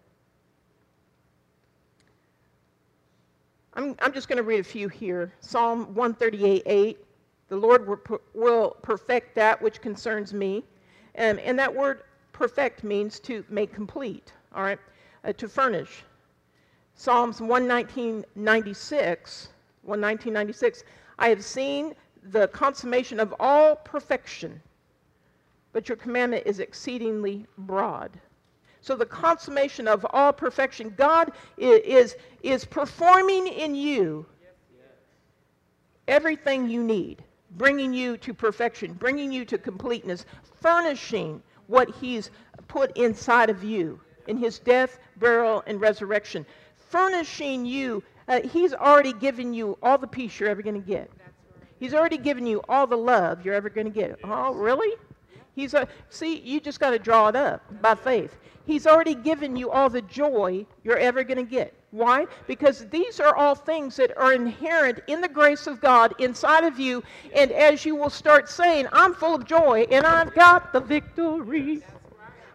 I'm, I'm just going to read a few here. Psalm 138 8. The Lord will, will perfect that which concerns me. And, and that word perfect means to make complete, all right? Uh, to furnish. Psalms 119.96, 119.96, I have seen the consummation of all perfection, but your commandment is exceedingly broad. So the consummation of all perfection, God is, is performing in you everything you need, bringing you to perfection, bringing you to completeness, furnishing what He's put inside of you in His death, burial, and resurrection furnishing you. Uh, he's already given you all the peace you're ever going to get. He's already given you all the love you're ever going to get. Oh, really? He's a, see, you just got to draw it up by faith. He's already given you all the joy you're ever going to get. Why? Because these are all things that are inherent in the grace of God inside of you. And as you will start saying, I'm full of joy and I've got the victory.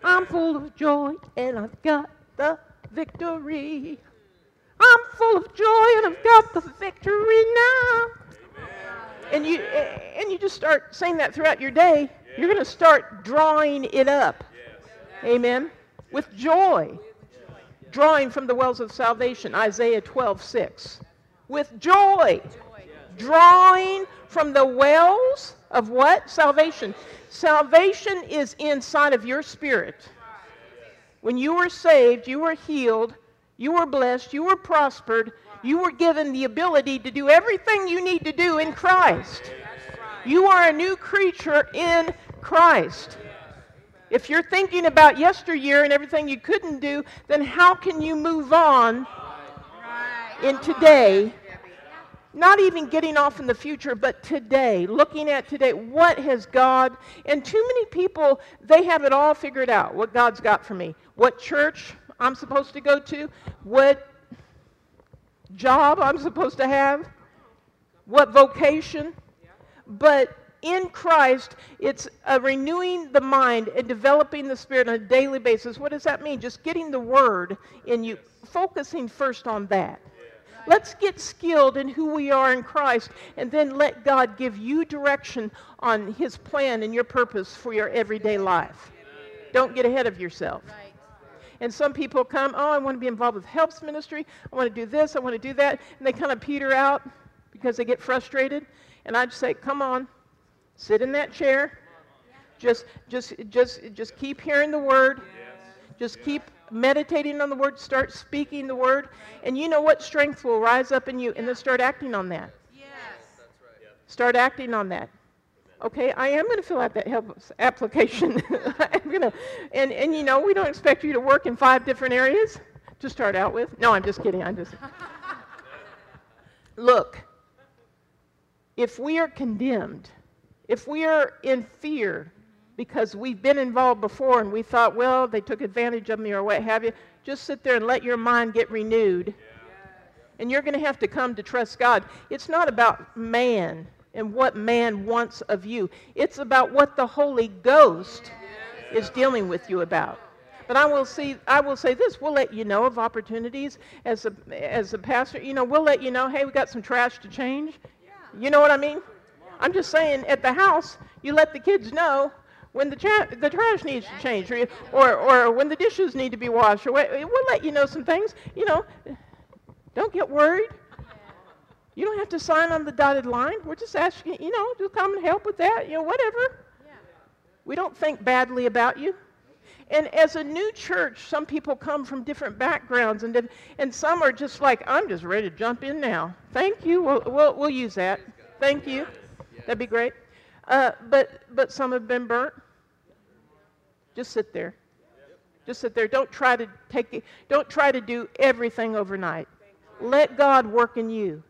I'm full of joy and I've got the victory. I'm full of joy and I've got the victory now. And you and you just start saying that throughout your day, you're going to start drawing it up. Amen. With joy. Drawing from the wells of salvation, Isaiah 12, 6. With joy. Drawing from the wells of what? Salvation. Salvation is inside of your spirit. When you were saved, you were healed, you were blessed. You were prospered. You were given the ability to do everything you need to do in Christ. You are a new creature in Christ. If you're thinking about yesteryear and everything you couldn't do, then how can you move on in today? Not even getting off in the future, but today, looking at today, what has God, and too many people, they have it all figured out, what God's got for me. What church I'm supposed to go to, what job I'm supposed to have, what vocation. But in Christ, it's uh, renewing the mind and developing the spirit on a daily basis. What does that mean? Just getting the word in you, focusing first on that. Let's get skilled in who we are in Christ and then let God give you direction on his plan and your purpose for your everyday life. Don't get ahead of yourself. And some people come, oh, I want to be involved with helps ministry. I want to do this. I want to do that. And they kind of peter out because they get frustrated. And I just say, come on, sit in that chair. Just, just, just, just keep hearing the word. Just keep meditating on the word. Start speaking the word. And you know what? Strength will rise up in you. And then start acting on that. Start acting on that. Okay, I am going to fill out that help application. I'm going to, and, and you know, we don't expect you to work in five different areas to start out with. No, I'm just kidding. I'm just. Look, if we are condemned, if we are in fear because we've been involved before and we thought, well, they took advantage of me or what have you, just sit there and let your mind get renewed. And you're going to have to come to trust God. It's not about man and what man wants of you. It's about what the Holy Ghost is dealing with you about. But I will see I will say this, we'll let you know of opportunities as a as a pastor, you know, we'll let you know, hey, we got some trash to change. You know what I mean? I'm just saying at the house, you let the kids know when the, cha- the trash needs to change, or, or, or when the dishes need to be washed, or what, we'll let you know some things. You know, don't get worried. You don't have to sign on the dotted line. We're just asking, you know, to come and help with that, you know, whatever. We don't think badly about you. And as a new church, some people come from different backgrounds, and, and some are just like, I'm just ready to jump in now. Thank you. We'll, we'll, we'll use that. Thank you. That'd be great. Uh, but, but some have been burnt. Just sit there. Just sit there. Don't try to take it, don't try to do everything overnight. Let God work in you.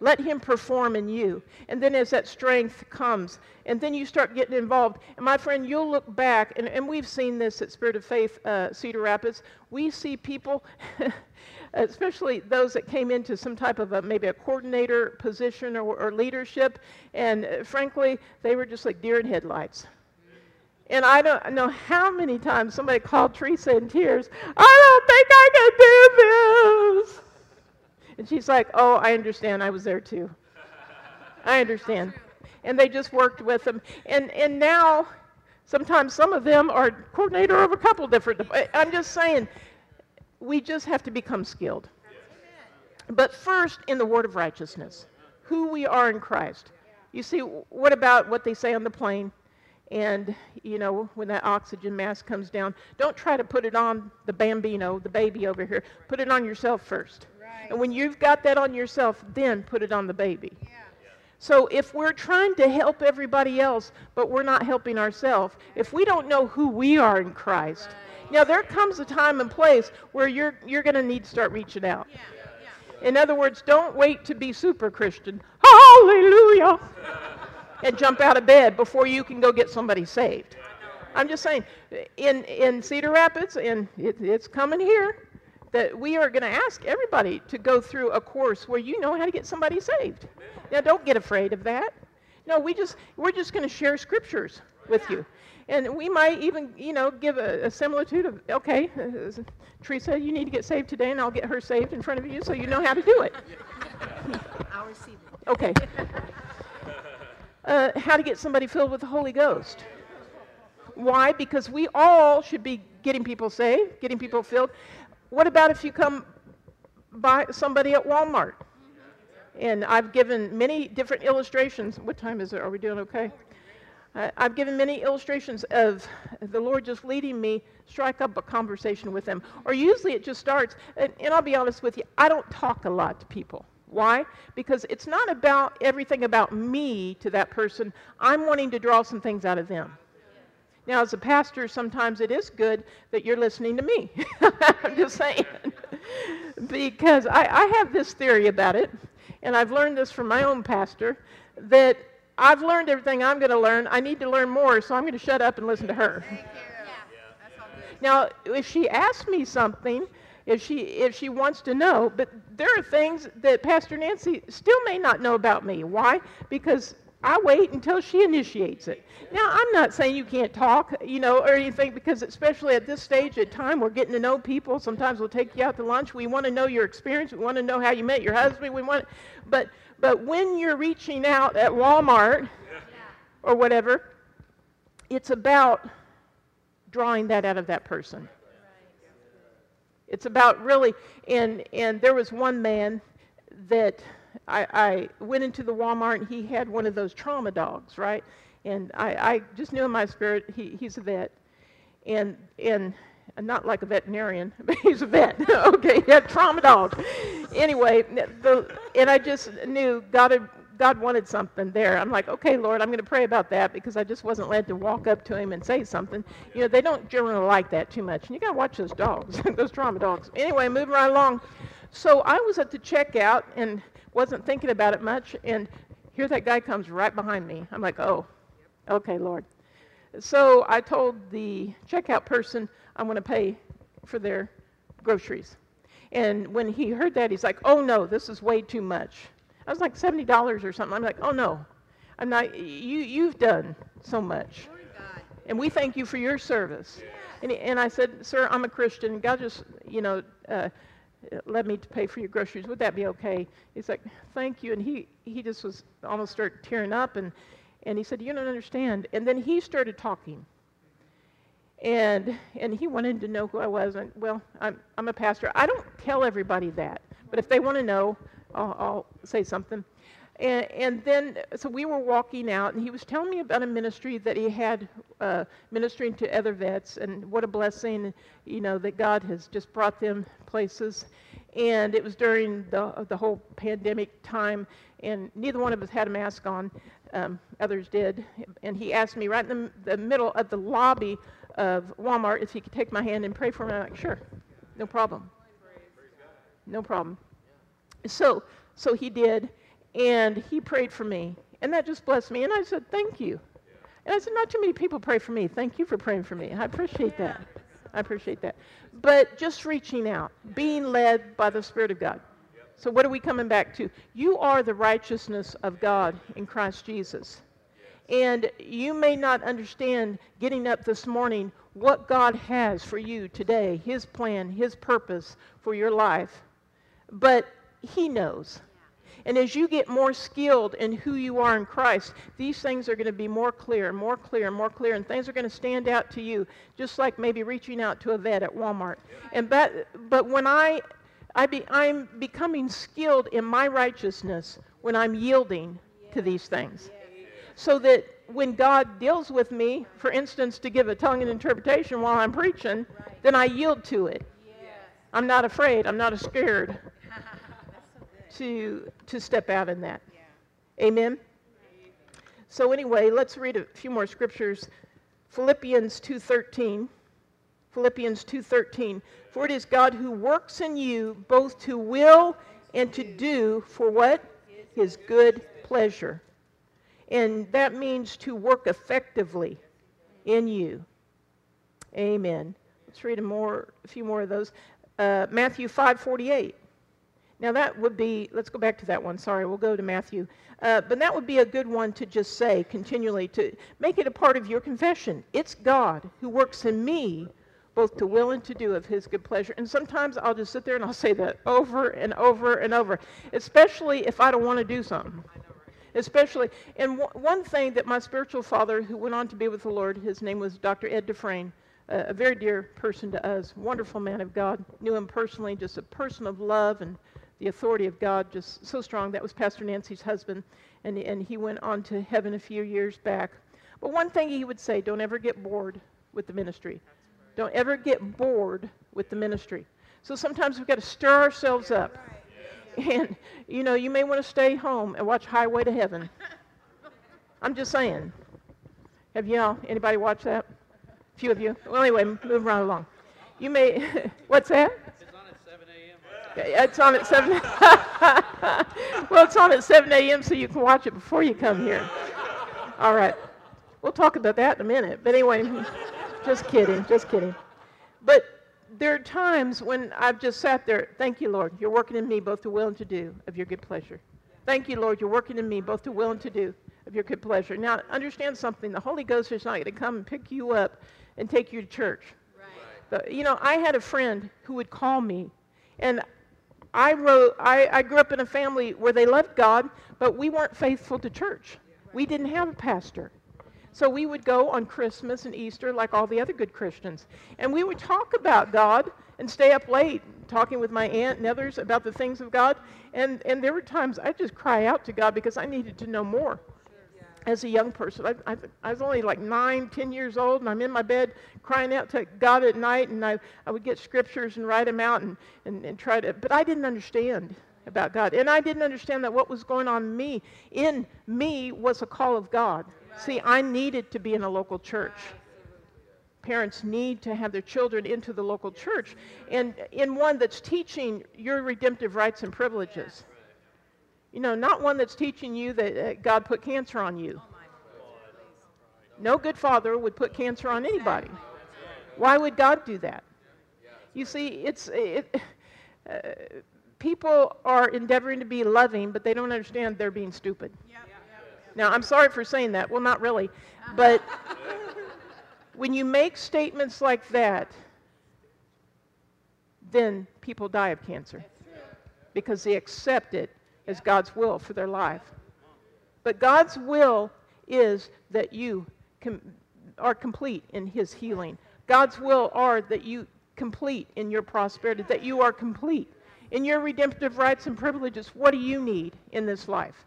Let him perform in you. And then as that strength comes, and then you start getting involved. And my friend, you'll look back, and, and we've seen this at Spirit of Faith uh, Cedar Rapids. We see people, especially those that came into some type of a, maybe a coordinator position or, or leadership, and uh, frankly, they were just like deer in headlights. And I don't know how many times somebody called Teresa in tears, I don't think I can do this. And she's like, Oh, I understand. I was there too. I understand. And they just worked with them. And, and now, sometimes some of them are coordinator of a couple different. I'm just saying, we just have to become skilled. But first, in the word of righteousness, who we are in Christ. You see, what about what they say on the plane? And, you know, when that oxygen mask comes down, don't try to put it on the bambino, the baby over here. Put it on yourself first. Right. And when you've got that on yourself, then put it on the baby. Yeah. So if we're trying to help everybody else, but we're not helping ourselves, if we don't know who we are in Christ, right. now there comes a time and place where you're, you're going to need to start reaching out. Yeah. Yeah. In other words, don't wait to be super Christian. Hallelujah and jump out of bed before you can go get somebody saved. I'm just saying, in, in Cedar Rapids, and it, it's coming here, that we are going to ask everybody to go through a course where you know how to get somebody saved. Now, don't get afraid of that. No, we just we're just going to share scriptures with you, and we might even you know give a, a similitude of okay, uh, Teresa, you need to get saved today, and I'll get her saved in front of you so you know how to do it. I'll receive it. Okay uh, how to get somebody filled with the Holy Ghost. Why? Because we all should be getting people saved, getting people filled. What about if you come by somebody at Walmart? And I've given many different illustrations. What time is it? Are we doing okay? I've given many illustrations of the Lord just leading me strike up a conversation with them. Or usually it just starts, and, and I'll be honest with you, I don't talk a lot to people. Why? Because it's not about everything about me to that person. I'm wanting to draw some things out of them. Now, as a pastor, sometimes it is good that you're listening to me. I'm just saying. because I, I have this theory about it, and I've learned this from my own pastor, that I've learned everything I'm going to learn. I need to learn more, so I'm going to shut up and listen to her. Now, if she asks me something, if she if she wants to know. But there are things that Pastor Nancy still may not know about me. Why? Because I wait until she initiates it. Now, I'm not saying you can't talk, you know, or anything, because especially at this stage of time, we're getting to know people. Sometimes we'll take you out to lunch. We want to know your experience. We want to know how you met your husband. We want, but but when you're reaching out at Walmart or whatever, it's about drawing that out of that person. It's about really, and, and there was one man that I, I went into the Walmart and he had one of those trauma dogs, right? And I, I just knew in my spirit he, he's a vet. And, and not like a veterinarian, but he's a vet. okay, had trauma dogs. Anyway, the, and I just knew God had God wanted something there. I'm like, okay, Lord, I'm going to pray about that because I just wasn't led to walk up to him and say something. You know, they don't generally like that too much. And you got to watch those dogs, those trauma dogs. Anyway, moving right along. So I was at the checkout and wasn't thinking about it much. And here that guy comes right behind me. I'm like, oh, okay, Lord. So I told the checkout person I'm going to pay for their groceries. And when he heard that, he's like, oh no, this is way too much. I was like $70 or something. I'm like, oh no, I'm not, you, you've done so much. And we thank you for your service. And, and I said, sir, I'm a Christian. God just, you know, uh, led me pay for your groceries. Would that be okay? He's like, thank you. And he, he just was almost started tearing up. And, And he said, You don't understand. And then he started talking. And, and he wanted to know who I was. And, well, I'm, I'm a pastor. I don't tell everybody that. But if they want to know, I'll, I'll say something. And, and, then, so we were walking out, and he was telling me about a ministry that he had uh, ministering to other vets, and what a blessing, you know, that God has just brought them places. And it was during the, the whole pandemic time, and neither one of us had a mask on. Um, others did. And he asked me right in the, the middle of the lobby of Walmart if he could take my hand and pray for me. I'm like, sure, no problem. No problem. So, so he did and he prayed for me. And that just blessed me. And I said, Thank you. And I said, Not too many people pray for me. Thank you for praying for me. I appreciate that. I appreciate that. But just reaching out, being led by the Spirit of God. So, what are we coming back to? You are the righteousness of God in Christ Jesus. And you may not understand getting up this morning what God has for you today, His plan, His purpose for your life. But He knows. And as you get more skilled in who you are in Christ, these things are going to be more clear, more clear, more clear, and things are going to stand out to you, just like maybe reaching out to a vet at Walmart. And but, but when I, I be, I'm becoming skilled in my righteousness when I'm yielding to these things. So that when God deals with me, for instance, to give a tongue and interpretation while I'm preaching, then I yield to it. I'm not afraid. I'm not scared to, to step out in that. Yeah. Amen? So anyway, let's read a few more scriptures. Philippians 2:13. Philippians 2:13. For it is God who works in you both to will and to do for what? His good pleasure. And that means to work effectively in you. Amen. Let's read a more a few more of those. Uh, Matthew 5:48. Now, that would be, let's go back to that one. Sorry, we'll go to Matthew. Uh, but that would be a good one to just say continually, to make it a part of your confession. It's God who works in me both to will and to do of his good pleasure. And sometimes I'll just sit there and I'll say that over and over and over, especially if I don't want to do something. Especially, and w- one thing that my spiritual father, who went on to be with the Lord, his name was Dr. Ed Dufresne, a very dear person to us, wonderful man of God, knew him personally, just a person of love and the authority of God just so strong. That was Pastor Nancy's husband, and, and he went on to heaven a few years back. But one thing he would say don't ever get bored with the ministry. Don't ever get bored with the ministry. So sometimes we've got to stir ourselves up. And, you know, you may want to stay home and watch Highway to Heaven. I'm just saying. Have y'all, anybody watch that? A few of you? Well, anyway, move right along. You may, what's that? It's on at 7. well, it's on at 7 a.m. so you can watch it before you come here. All right. We'll talk about that in a minute. But anyway, just kidding, just kidding. But there are times when I've just sat there, thank you, Lord, you're working in me both to will and to do of your good pleasure. Thank you, Lord, you're working in me both to will and to do of your good pleasure. Now, understand something. The Holy Ghost is not going to come and pick you up and take you to church. Right. But, you know, I had a friend who would call me, and I, wrote, I, I grew up in a family where they loved God, but we weren't faithful to church. We didn't have a pastor. So we would go on Christmas and Easter like all the other good Christians. And we would talk about God and stay up late talking with my aunt and others about the things of God. And, and there were times I'd just cry out to God because I needed to know more as a young person. I, I, I, was only like nine, ten years old, and I'm in my bed crying out to God at night, and I, I would get scriptures and write them out and, and, and try to, but I didn't understand about God. And I didn't understand that what was going on in me, in me was a call of God. Right. See, I needed to be in a local church. Parents need to have their children into the local church, and in one that's teaching your redemptive rights and privileges. You know, not one that's teaching you that uh, God put cancer on you. No good father would put cancer on anybody. Why would God do that? You see, it's it, uh, people are endeavoring to be loving, but they don't understand they're being stupid. Now, I'm sorry for saying that. Well, not really, but when you make statements like that, then people die of cancer because they accept it as God's will for their life. But God's will is that you com- are complete in His healing. God's will are that you complete in your prosperity, that you are complete in your redemptive rights and privileges. What do you need in this life?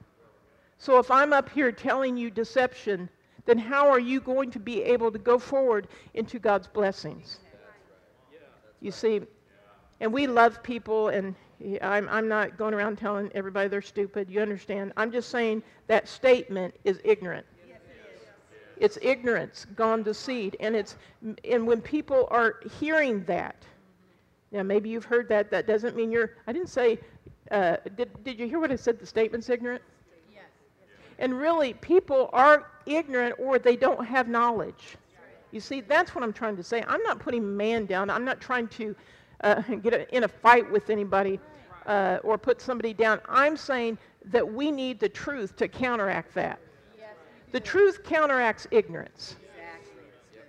So if I'm up here telling you deception, then how are you going to be able to go forward into God's blessings? You see, and we love people, and I'm, I'm not going around telling everybody they're stupid. You understand? I'm just saying that statement is ignorant. It's ignorance gone to seed. And, it's, and when people are hearing that, now maybe you've heard that, that doesn't mean you're, I didn't say, uh, did, did you hear what I said? The statement's ignorant? Yes. And really, people are ignorant or they don't have knowledge. You see, that's what I'm trying to say. I'm not putting man down. I'm not trying to uh, get in a fight with anybody uh, or put somebody down. I'm saying that we need the truth to counteract that. The truth counteracts ignorance.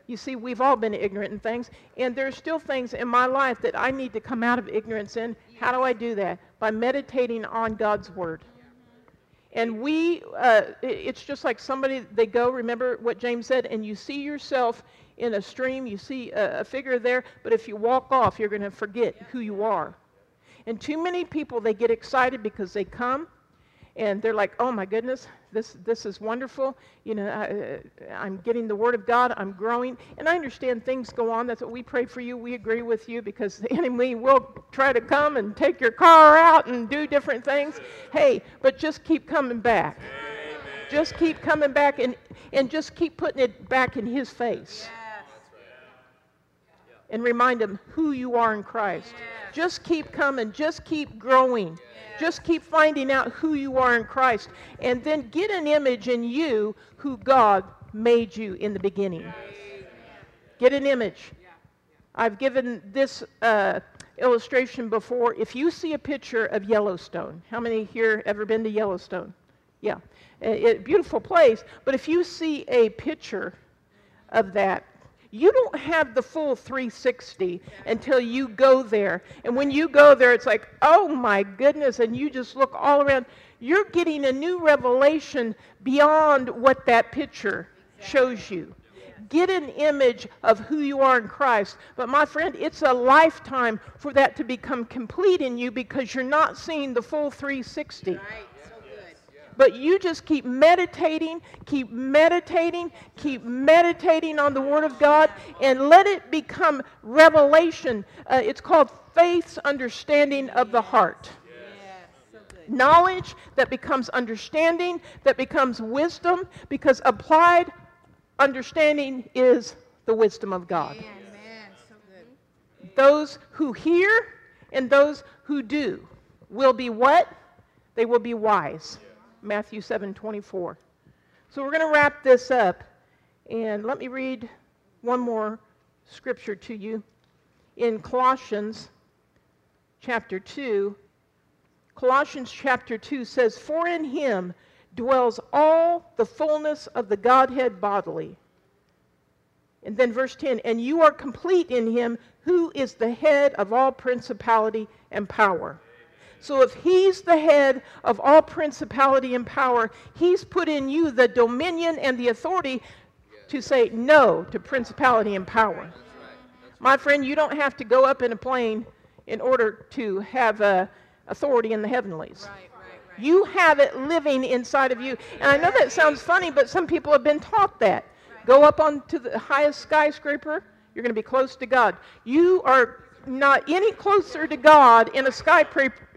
You see, we've all been ignorant in things, and there's still things in my life that I need to come out of ignorance in. How do I do that? By meditating on God's Word. And we, uh, it's just like somebody, they go, remember what James said, and you see yourself in a stream, you see a, a figure there, but if you walk off, you're going to forget who you are. And too many people, they get excited because they come and they're like, oh my goodness, this, this is wonderful. You know, I, uh, am getting the Word of God, I'm growing. And I understand things go on. That's what we pray for you. We agree with you because the enemy will try to come and take your car out and do different things. Hey, but just keep coming back. Just keep coming back and, and just keep putting it back in His face. And remind them who you are in Christ. Just keep coming. Just keep growing. Just keep finding out who you are in Christ. And then get an image in you who God made you in the beginning. Get an image. I've given this uh, illustration before. If you see a picture of Yellowstone, how many here ever been to Yellowstone? Yeah, a, a beautiful place. But if you see a picture of that, you don't have the full 360 until you go there. And when you go there, it's like, oh my goodness, and you just look all around. You're getting a new revelation beyond what that picture shows you. Get an image of who you are in Christ. But my friend, it's a lifetime for that to become complete in you because you're not seeing the full 360. Right. But you just keep meditating, keep meditating, keep meditating on the Word of God, and let it become revelation. Uh, it's called faith's understanding of the heart. Knowledge that becomes understanding, that becomes wisdom, because applied understanding is the wisdom of God. those who hear and those who do will be what? They will be wise. Matthew 7 24. So we're going to wrap this up. And let me read one more scripture to you. In Colossians chapter 2, Colossians chapter 2 says, For in him dwells all the fullness of the Godhead bodily. And then verse 10, and you are complete in him who is the head of all principality and power. So if he's the head of all principality and power, he's put in you the dominion and the authority to say no to principality and power. My friend, you don't have to go up in a plane in order to have uh, authority in the heavenlies. You have it living inside of you. And I know that sounds funny, but some people have been taught that. Go up onto the highest skyscraper, you're going to be close to God. You are not any closer to God in a skyscraper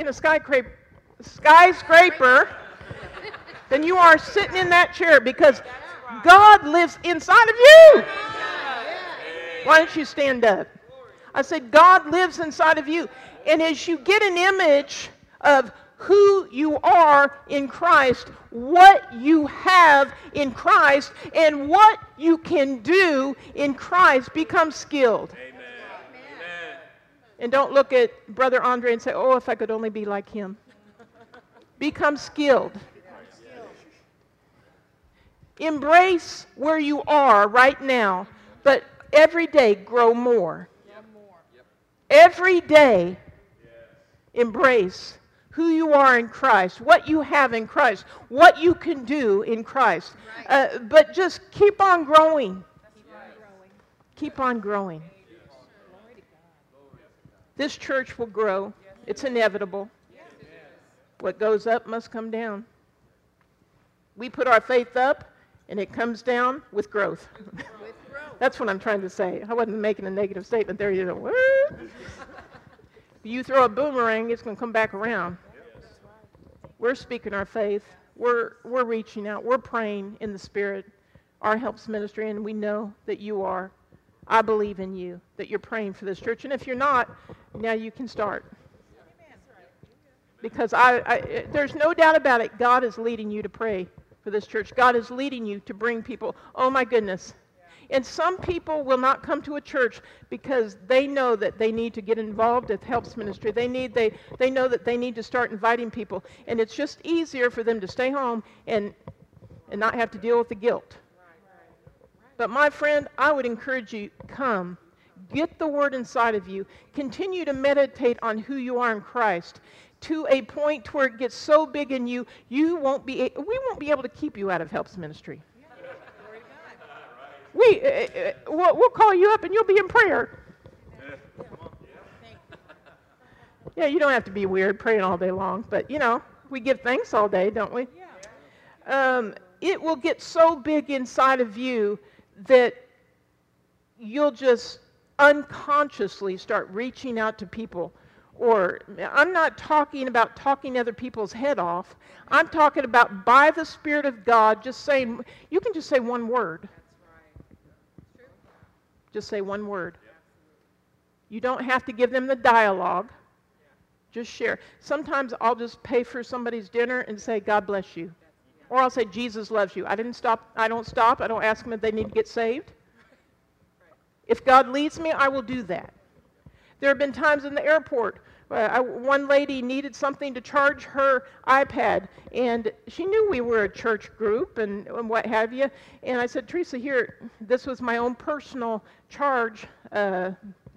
in a skyscraper, skyscraper you are sitting in that chair because God lives inside of you. Why don't you stand up? I said, God lives inside of you. And as you get an image of who you are in Christ, what you have in Christ, and what you can do in Christ, become skilled. Amen. And don't look at Brother Andre and say, oh, if I could only be like him. Become skilled. Embrace where you are right now, but every day grow more. Every day embrace who you are in Christ, what you have in Christ, what you can do in Christ. Uh, but just keep on growing. Keep on growing. This church will grow. It's inevitable. What goes up must come down. We put our faith up, and it comes down with growth. That's what I'm trying to say. I wasn't making a negative statement there. You know, you throw a boomerang, it's going to come back around. We're speaking our faith. We're, we're reaching out. We're praying in the Spirit, our helps ministry, and we know that you are. I believe in you, that you're praying for this church. And if you're not, now you can start. Because I, I, there's no doubt about it, God is leading you to pray for this church. God is leading you to bring people. Oh my goodness. And some people will not come to a church because they know that they need to get involved with helps ministry. They need they they know that they need to start inviting people. And it's just easier for them to stay home and and not have to deal with the guilt. But my friend, I would encourage you come. Get the word inside of you. Continue to meditate on who you are in Christ to a point where it gets so big in you, you won't be we won't be able to keep you out of helps ministry. We, uh, uh, we'll, we'll call you up and you'll be in prayer. Yeah, you don't have to be weird praying all day long, but you know, we give thanks all day, don't we? Um, it will get so big inside of you that you'll just unconsciously start reaching out to people. Or, I'm not talking about talking other people's head off. I'm talking about by the Spirit of God, just saying, you can just say one word. Just say one word. You don't have to give them the dialogue. Just share. Sometimes I'll just pay for somebody's dinner and say, God bless you. Or I'll say, Jesus loves you. I didn't stop. I don't stop. I don't ask them if they need to get saved. If God leads me, I will do that. There have been times in the airport uh, one lady needed something to charge her iPad, and she knew we were a church group and, and what have you. And I said, Teresa, here, this was my own personal charge uh,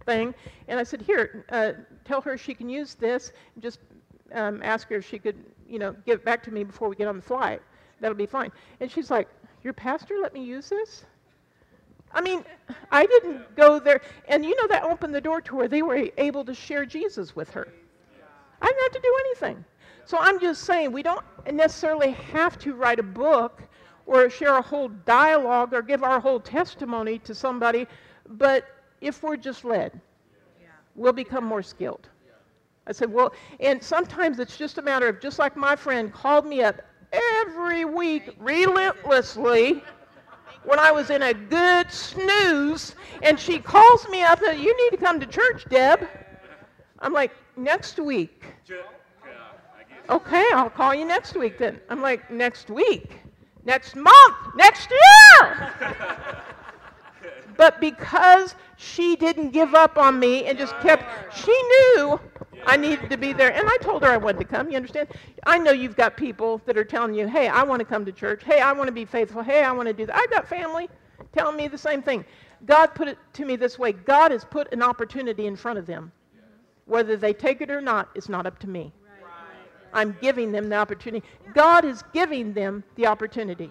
thing. And I said, here, uh, tell her she can use this. Just um, ask her if she could, you know, give it back to me before we get on the flight. That'll be fine. And she's like, your pastor let me use this? I mean, I didn't go there. And you know, that opened the door to her. They were able to share Jesus with her. I didn't have to do anything. So I'm just saying, we don't necessarily have to write a book or share a whole dialogue or give our whole testimony to somebody, but if we're just led, we'll become more skilled. I said, well, and sometimes it's just a matter of just like my friend called me up every week relentlessly when I was in a good snooze, and she calls me up and you need to come to church, Deb. I'm like, next week. Okay, I'll call you next week then. I'm like, next week, next month, next year. but because she didn't give up on me and just kept, she knew I needed to be there. And I told her I wanted to come. You understand? I know you've got people that are telling you, hey, I want to come to church. Hey, I want to be faithful. Hey, I want to do that. I've got family telling me the same thing. God put it to me this way God has put an opportunity in front of them. Whether they take it or not, it's not up to me. I'm giving them the opportunity. God is giving them the opportunity.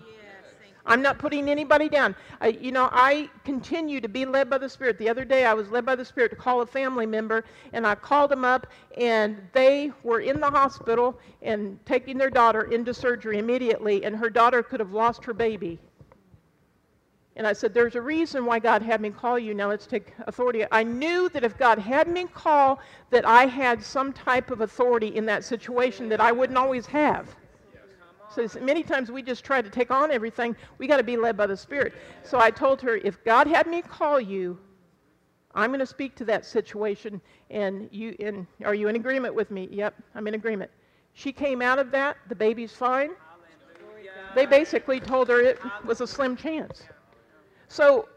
I'm not putting anybody down. I, you know, I continue to be led by the Spirit. The other day, I was led by the Spirit to call a family member, and I called them up, and they were in the hospital and taking their daughter into surgery immediately, and her daughter could have lost her baby. And I said, There's a reason why God had me call you. Now let's take authority. I knew that if God had me call, that I had some type of authority in that situation that I wouldn't always have. So many times we just try to take on everything. We got to be led by the Spirit. So I told her, if God had me call you, I'm going to speak to that situation. And you, and are you in agreement with me? Yep, I'm in agreement. She came out of that. The baby's fine. They basically told her it was a slim chance. So,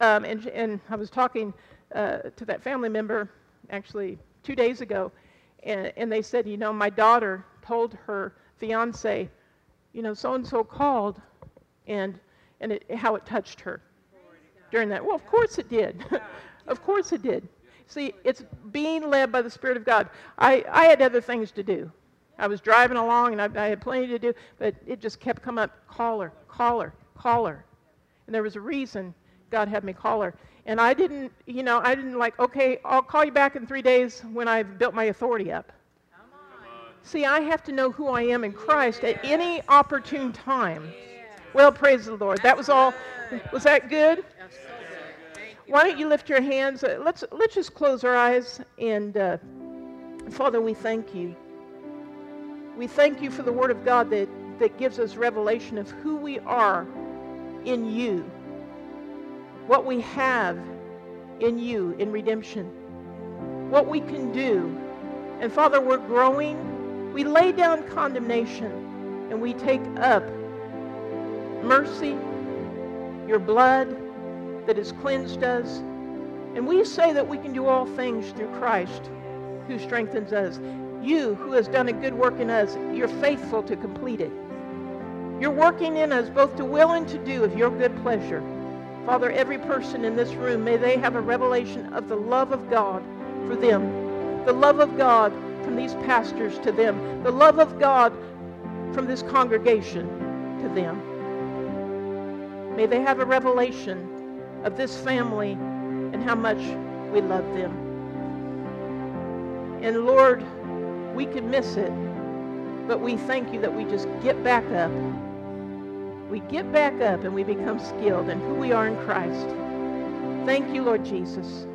um, and, and I was talking uh, to that family member actually two days ago, and, and they said, you know, my daughter told her fiance, you know, so and so called, and and it, how it touched her during that. Well, of course it did. of course it did. See, it's being led by the Spirit of God. I, I had other things to do. I was driving along and I, I had plenty to do, but it just kept coming up caller, caller, caller. And there was a reason God had me call her. And I didn't, you know, I didn't like, okay, I'll call you back in three days when I've built my authority up. See, I have to know who I am in Christ at any opportune time. Well, praise the Lord. That was all. Was that good? Why don't you lift your hands? Uh, let's let's just close our eyes and uh, Father, we thank you. We thank you for the Word of God that that gives us revelation of who we are in you, what we have in you in redemption, what we can do. And Father, we're growing. We lay down condemnation and we take up mercy, your blood that has cleansed us. And we say that we can do all things through Christ who strengthens us. You who has done a good work in us, you're faithful to complete it. You're working in us both to will and to do of your good pleasure. Father, every person in this room, may they have a revelation of the love of God for them, the love of God from these pastors to them, the love of God from this congregation to them. May they have a revelation of this family and how much we love them. And Lord, we could miss it, but we thank you that we just get back up. We get back up and we become skilled in who we are in Christ. Thank you, Lord Jesus.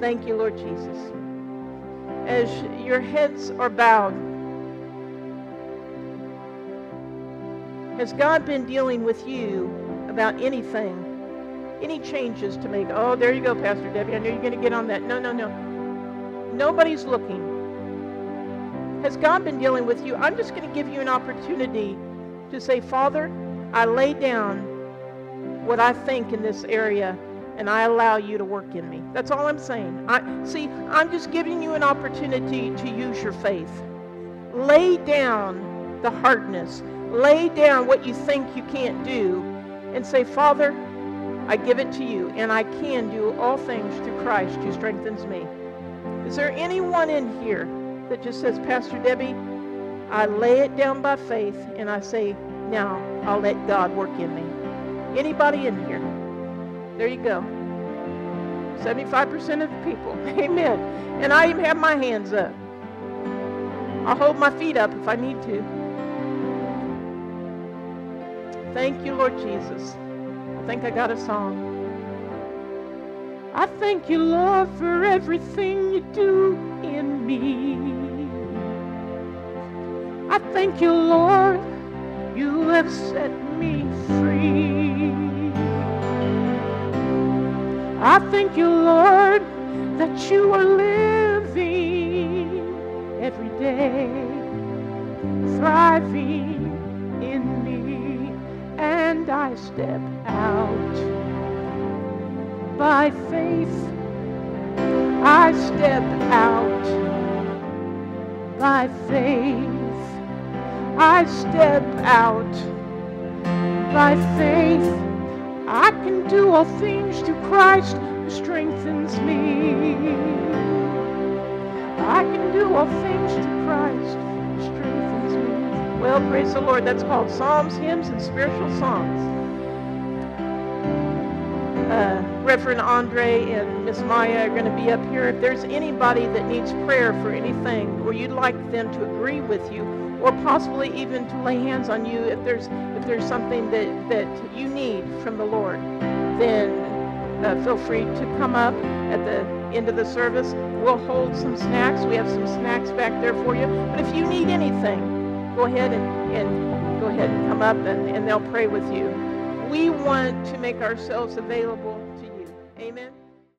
Thank you, Lord Jesus. As your heads are bowed, has God been dealing with you about anything, any changes to make. Oh, there you go, Pastor Debbie. I know you're going to get on that. No, no, no. Nobody's looking. Has God been dealing with you? I'm just going to give you an opportunity to say, Father, I lay down what I think in this area and I allow you to work in me. That's all I'm saying. I see, I'm just giving you an opportunity to use your faith. Lay down the hardness. Lay down what you think you can't do and say, Father, I give it to you, and I can do all things through Christ who strengthens me. Is there anyone in here that just says, Pastor Debbie, I lay it down by faith, and I say, now I'll let God work in me? Anybody in here? There you go. 75% of the people. Amen. And I even have my hands up. I'll hold my feet up if I need to. Thank you, Lord Jesus. I think I got a song. I thank you, Lord, for everything you do in me. I thank you, Lord, you have set me free. I thank you, Lord, that you are living every day, thriving in me, and I step out by faith. I step out by faith. I step out by faith. I can do all things through Christ who strengthens me. I can do all things through Christ who strengthens me. Well, praise the Lord. That's called Psalms, Hymns, and Spiritual Songs. Uh, Reverend Andre and Miss Maya are going to be up here. If there's anybody that needs prayer for anything, or you'd like them to agree with you, or possibly even to lay hands on you if there's if there's something that that you need from the Lord, then uh, feel free to come up at the end of the service. We'll hold some snacks. We have some snacks back there for you. But if you need anything, go ahead and, and go ahead and come up and, and they'll pray with you. We want to make ourselves available to you. Amen.